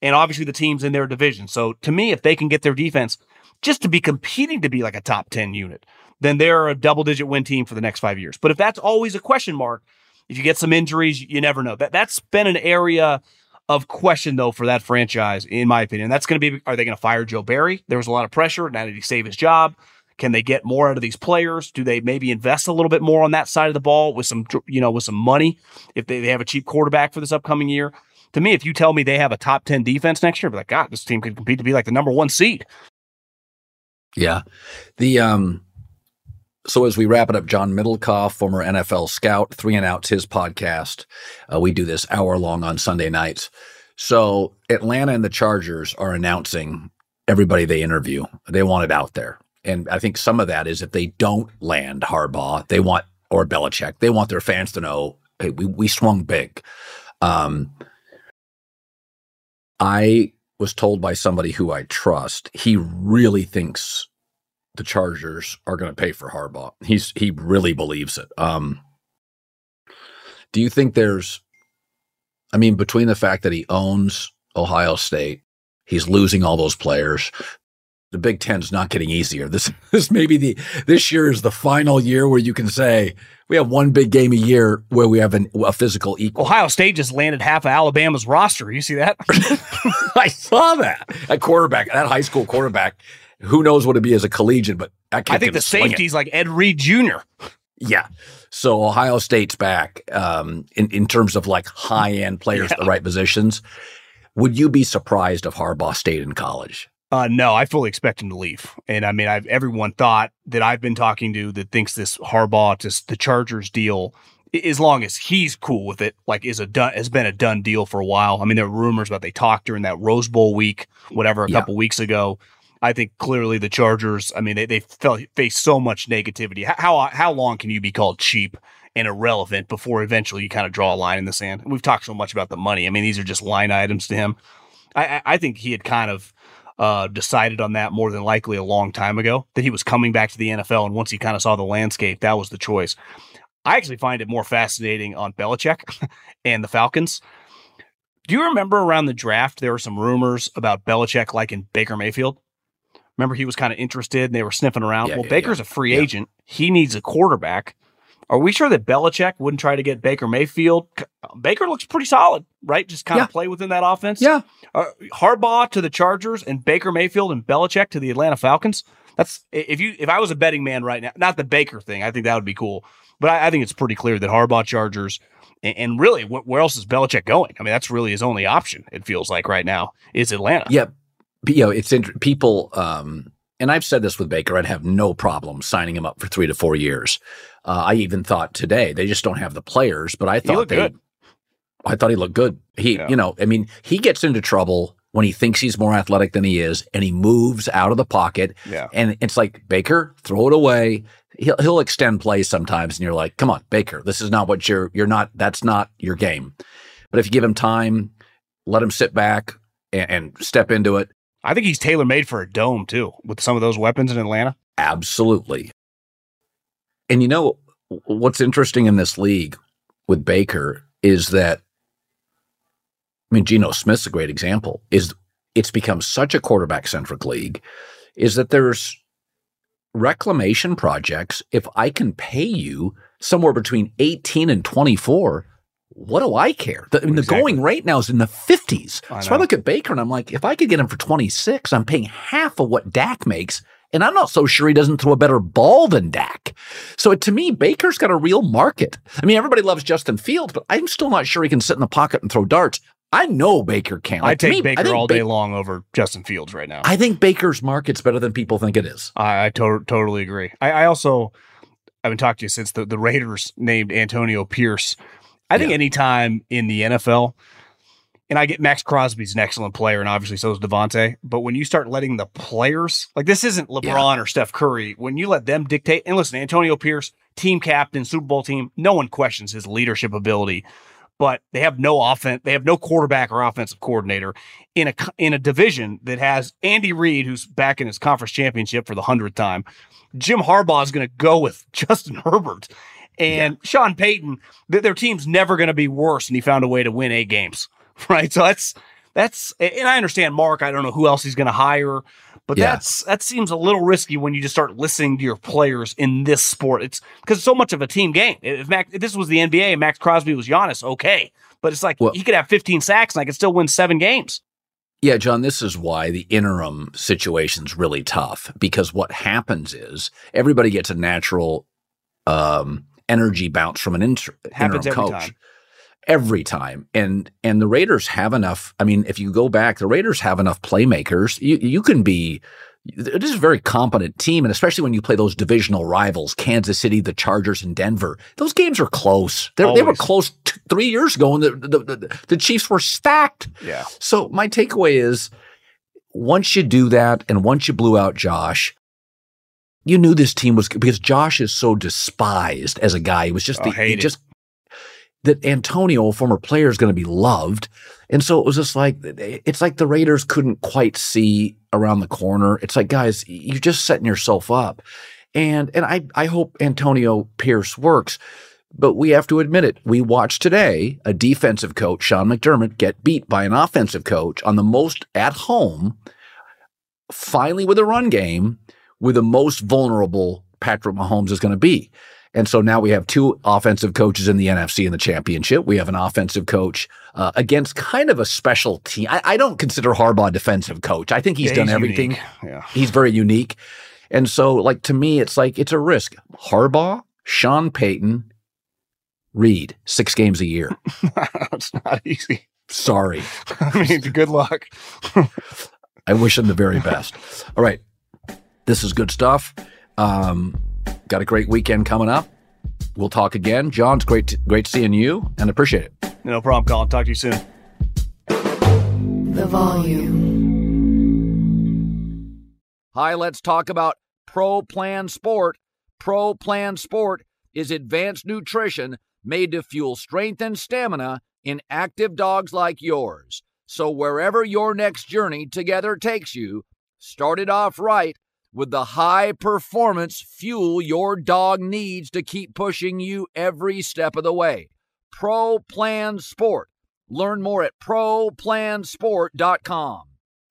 And obviously the teams in their division. So to me, if they can get their defense just to be competing to be like a top 10 unit, then they're a double digit win team for the next five years. But if that's always a question mark, if you get some injuries, you never know. That that's been an area of question though for that franchise, in my opinion. That's going to be: Are they going to fire Joe Barry? There was a lot of pressure. Now did he save his job? Can they get more out of these players? Do they maybe invest a little bit more on that side of the ball with some, you know, with some money if they, they have a cheap quarterback for this upcoming year? To me, if you tell me they have a top 10 defense next year, I'd be like, God, this team could compete to be like the number one seed. Yeah. The, um, so as we wrap it up, John Middlekauff, former NFL scout, three and outs, his podcast. Uh, we do this hour long on Sunday nights. So Atlanta and the Chargers are announcing everybody they interview. They want it out there. And I think some of that is if they don't land Harbaugh, they want, or Belichick, they want their fans to know, hey, we, we swung big. Um, I was told by somebody who I trust, he really thinks the Chargers are going to pay for Harbaugh. He's he really believes it. Um, do you think there's? I mean, between the fact that he owns Ohio State, he's losing all those players. The Big Ten's not getting easier. This [laughs] this maybe the this year is the final year where you can say we have one big game a year where we have an, a physical equal. Ohio State just landed half of Alabama's roster. You see that? [laughs] I saw that. That quarterback, that high school quarterback who knows what it'd be as a collegiate, but I, I think the safety's like Ed Reed Jr. Yeah. So Ohio State's back um, in, in terms of like high end players yeah. at the right positions. Would you be surprised if Harbaugh stayed in college? Uh, no, I fully expect him to leave. And I mean, I've everyone thought that I've been talking to that thinks this Harbaugh just the Chargers deal, as long as he's cool with it, like is a done has been a done deal for a while. I mean, there were rumors about they talked during that Rose Bowl week, whatever, a yeah. couple weeks ago. I think clearly the Chargers. I mean, they they felt face so much negativity. How how long can you be called cheap and irrelevant before eventually you kind of draw a line in the sand? we've talked so much about the money. I mean, these are just line items to him. I I think he had kind of uh, decided on that more than likely a long time ago that he was coming back to the NFL, and once he kind of saw the landscape, that was the choice. I actually find it more fascinating on Belichick [laughs] and the Falcons. Do you remember around the draft there were some rumors about Belichick liking Baker Mayfield? Remember, he was kind of interested and they were sniffing around. Yeah, well, yeah, Baker's yeah. a free agent. He needs a quarterback. Are we sure that Belichick wouldn't try to get Baker Mayfield? Baker looks pretty solid, right? Just kind of play within that offense. Yeah. Uh, Harbaugh to the Chargers and Baker Mayfield and Belichick to the Atlanta Falcons. That's if you if I was a betting man right now, not the Baker thing. I think that would be cool, but I, I think it's pretty clear that Harbaugh Chargers and, and really, wh- where else is Belichick going? I mean, that's really his only option. It feels like right now is Atlanta. Yeah, you know, it's int- people, um, and I've said this with Baker, I'd have no problem signing him up for three to four years. Uh, I even thought today they just don't have the players, but I thought they, good. I thought he looked good. He, yeah. you know, I mean, he gets into trouble when he thinks he's more athletic than he is, and he moves out of the pocket. Yeah. And it's like Baker, throw it away. he'll he'll extend plays sometimes, and you're like, come on, Baker, this is not what you're you're not. That's not your game. But if you give him time, let him sit back and, and step into it. I think he's tailor made for a dome too, with some of those weapons in Atlanta. Absolutely. And you know what's interesting in this league with Baker is that I mean Geno Smith's a great example. Is it's become such a quarterback centric league is that there's reclamation projects. If I can pay you somewhere between 18 and 24, what do I care? The, I Exactly. the going rate now is in the 50s. I so I look at Baker and I'm like, if I could get him for 26, I'm paying half of what Dak makes. And I'm not so sure he doesn't throw a better ball than Dak. So to me, Baker's got a real market. I mean, everybody loves Justin Fields, but I'm still not sure he can sit in the pocket and throw darts. I know Baker can. I Like, to take me, Baker think all Ba- day long over Justin Fields right now. I think Baker's market's better than people think it is. I, I to- totally agree. I, I also I've been talking to you since the, the Raiders named Antonio Pierce. I think Yeah. anytime in the NFL, and I get Maxx Crosby's an excellent player, and obviously so is Davante. But when you start letting the players, like this isn't LeBron or Steph Curry, when you let them dictate, and listen, Antonio Pierce, team captain, Super Bowl team, no one questions his leadership ability. But they have no offense, they have no quarterback or offensive coordinator in a in a division that has Andy Reid, who's back in his conference championship for the hundredth time. Jim Harbaugh is going to go with [laughs] Justin Herbert and Sean Payton. th- their team's never going to be worse, and he found a way to win eight games. [laughs] Right, so that's that's, and I understand Mark. I don't know who else he's going to hire, but Yeah. that's that seems a little risky when you just start listening to your players in this sport. It's because it's so much of a team game. If, Maxx, if this was the NBA and Maxx Crosby was Giannis, okay, but it's like Well- he could have 15 sacks and I could still win seven games. Yeah, John, this is why the interim situation's really tough because what happens is everybody gets a natural um, energy bounce from an inter- Happens every coach. time. Every time. And and the Raiders have enough. I mean, if you go back, the Raiders have enough playmakers. You you can be it is a very competent team, and especially when you play those divisional rivals, Kansas City, the Chargers, and Denver. Those games are close. They're, were close t- three years ago, and the, the, the, the Chiefs were stacked. Yeah. So my takeaway is once you do that and once you blew out Josh, you knew this team was because Josh is so despised as a guy. He was just Oh, the, he just that Antonio, a former player, is going to be loved. And so it was just like it's like the Raiders couldn't quite see around the corner. It's like, guys, you're just setting yourself up. And and I I hope Antonio Pierce works. But we have to admit it. We watched today a defensive coach, Sean McDermott, get beat by an offensive coach on the most at home, finally with a run game, with the most vulnerable Patrick Mahomes is going to be. And so now we have two offensive coaches in the NFC in the championship. We have an offensive coach uh, against kind of a special team. I, I don't consider Harbaugh a defensive coach. I think he's Yeah, done he's everything. Yeah. He's very unique. And so, like, to me, it's like it's a risk. Harbaugh, Sean Payton, Reid, six games a year. [laughs] it's not easy. Sorry. [laughs] I mean, good luck. [laughs] I wish him the very best. All right. This is good stuff. Um, got a great weekend coming up. We'll talk again. John's great, great seeing you and appreciate it. No problem, Colin. Talk to you soon. The volume. Hi, let's talk about Pro Plan Sport. Pro Plan Sport is advanced nutrition made to fuel strength and stamina in active dogs like yours. So, wherever your next journey together takes you, start it off right with the high performance fuel your dog needs to keep pushing you every step of the way. Pro Plan Sport. Learn more at ProPlansport.com.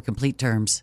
for complete terms.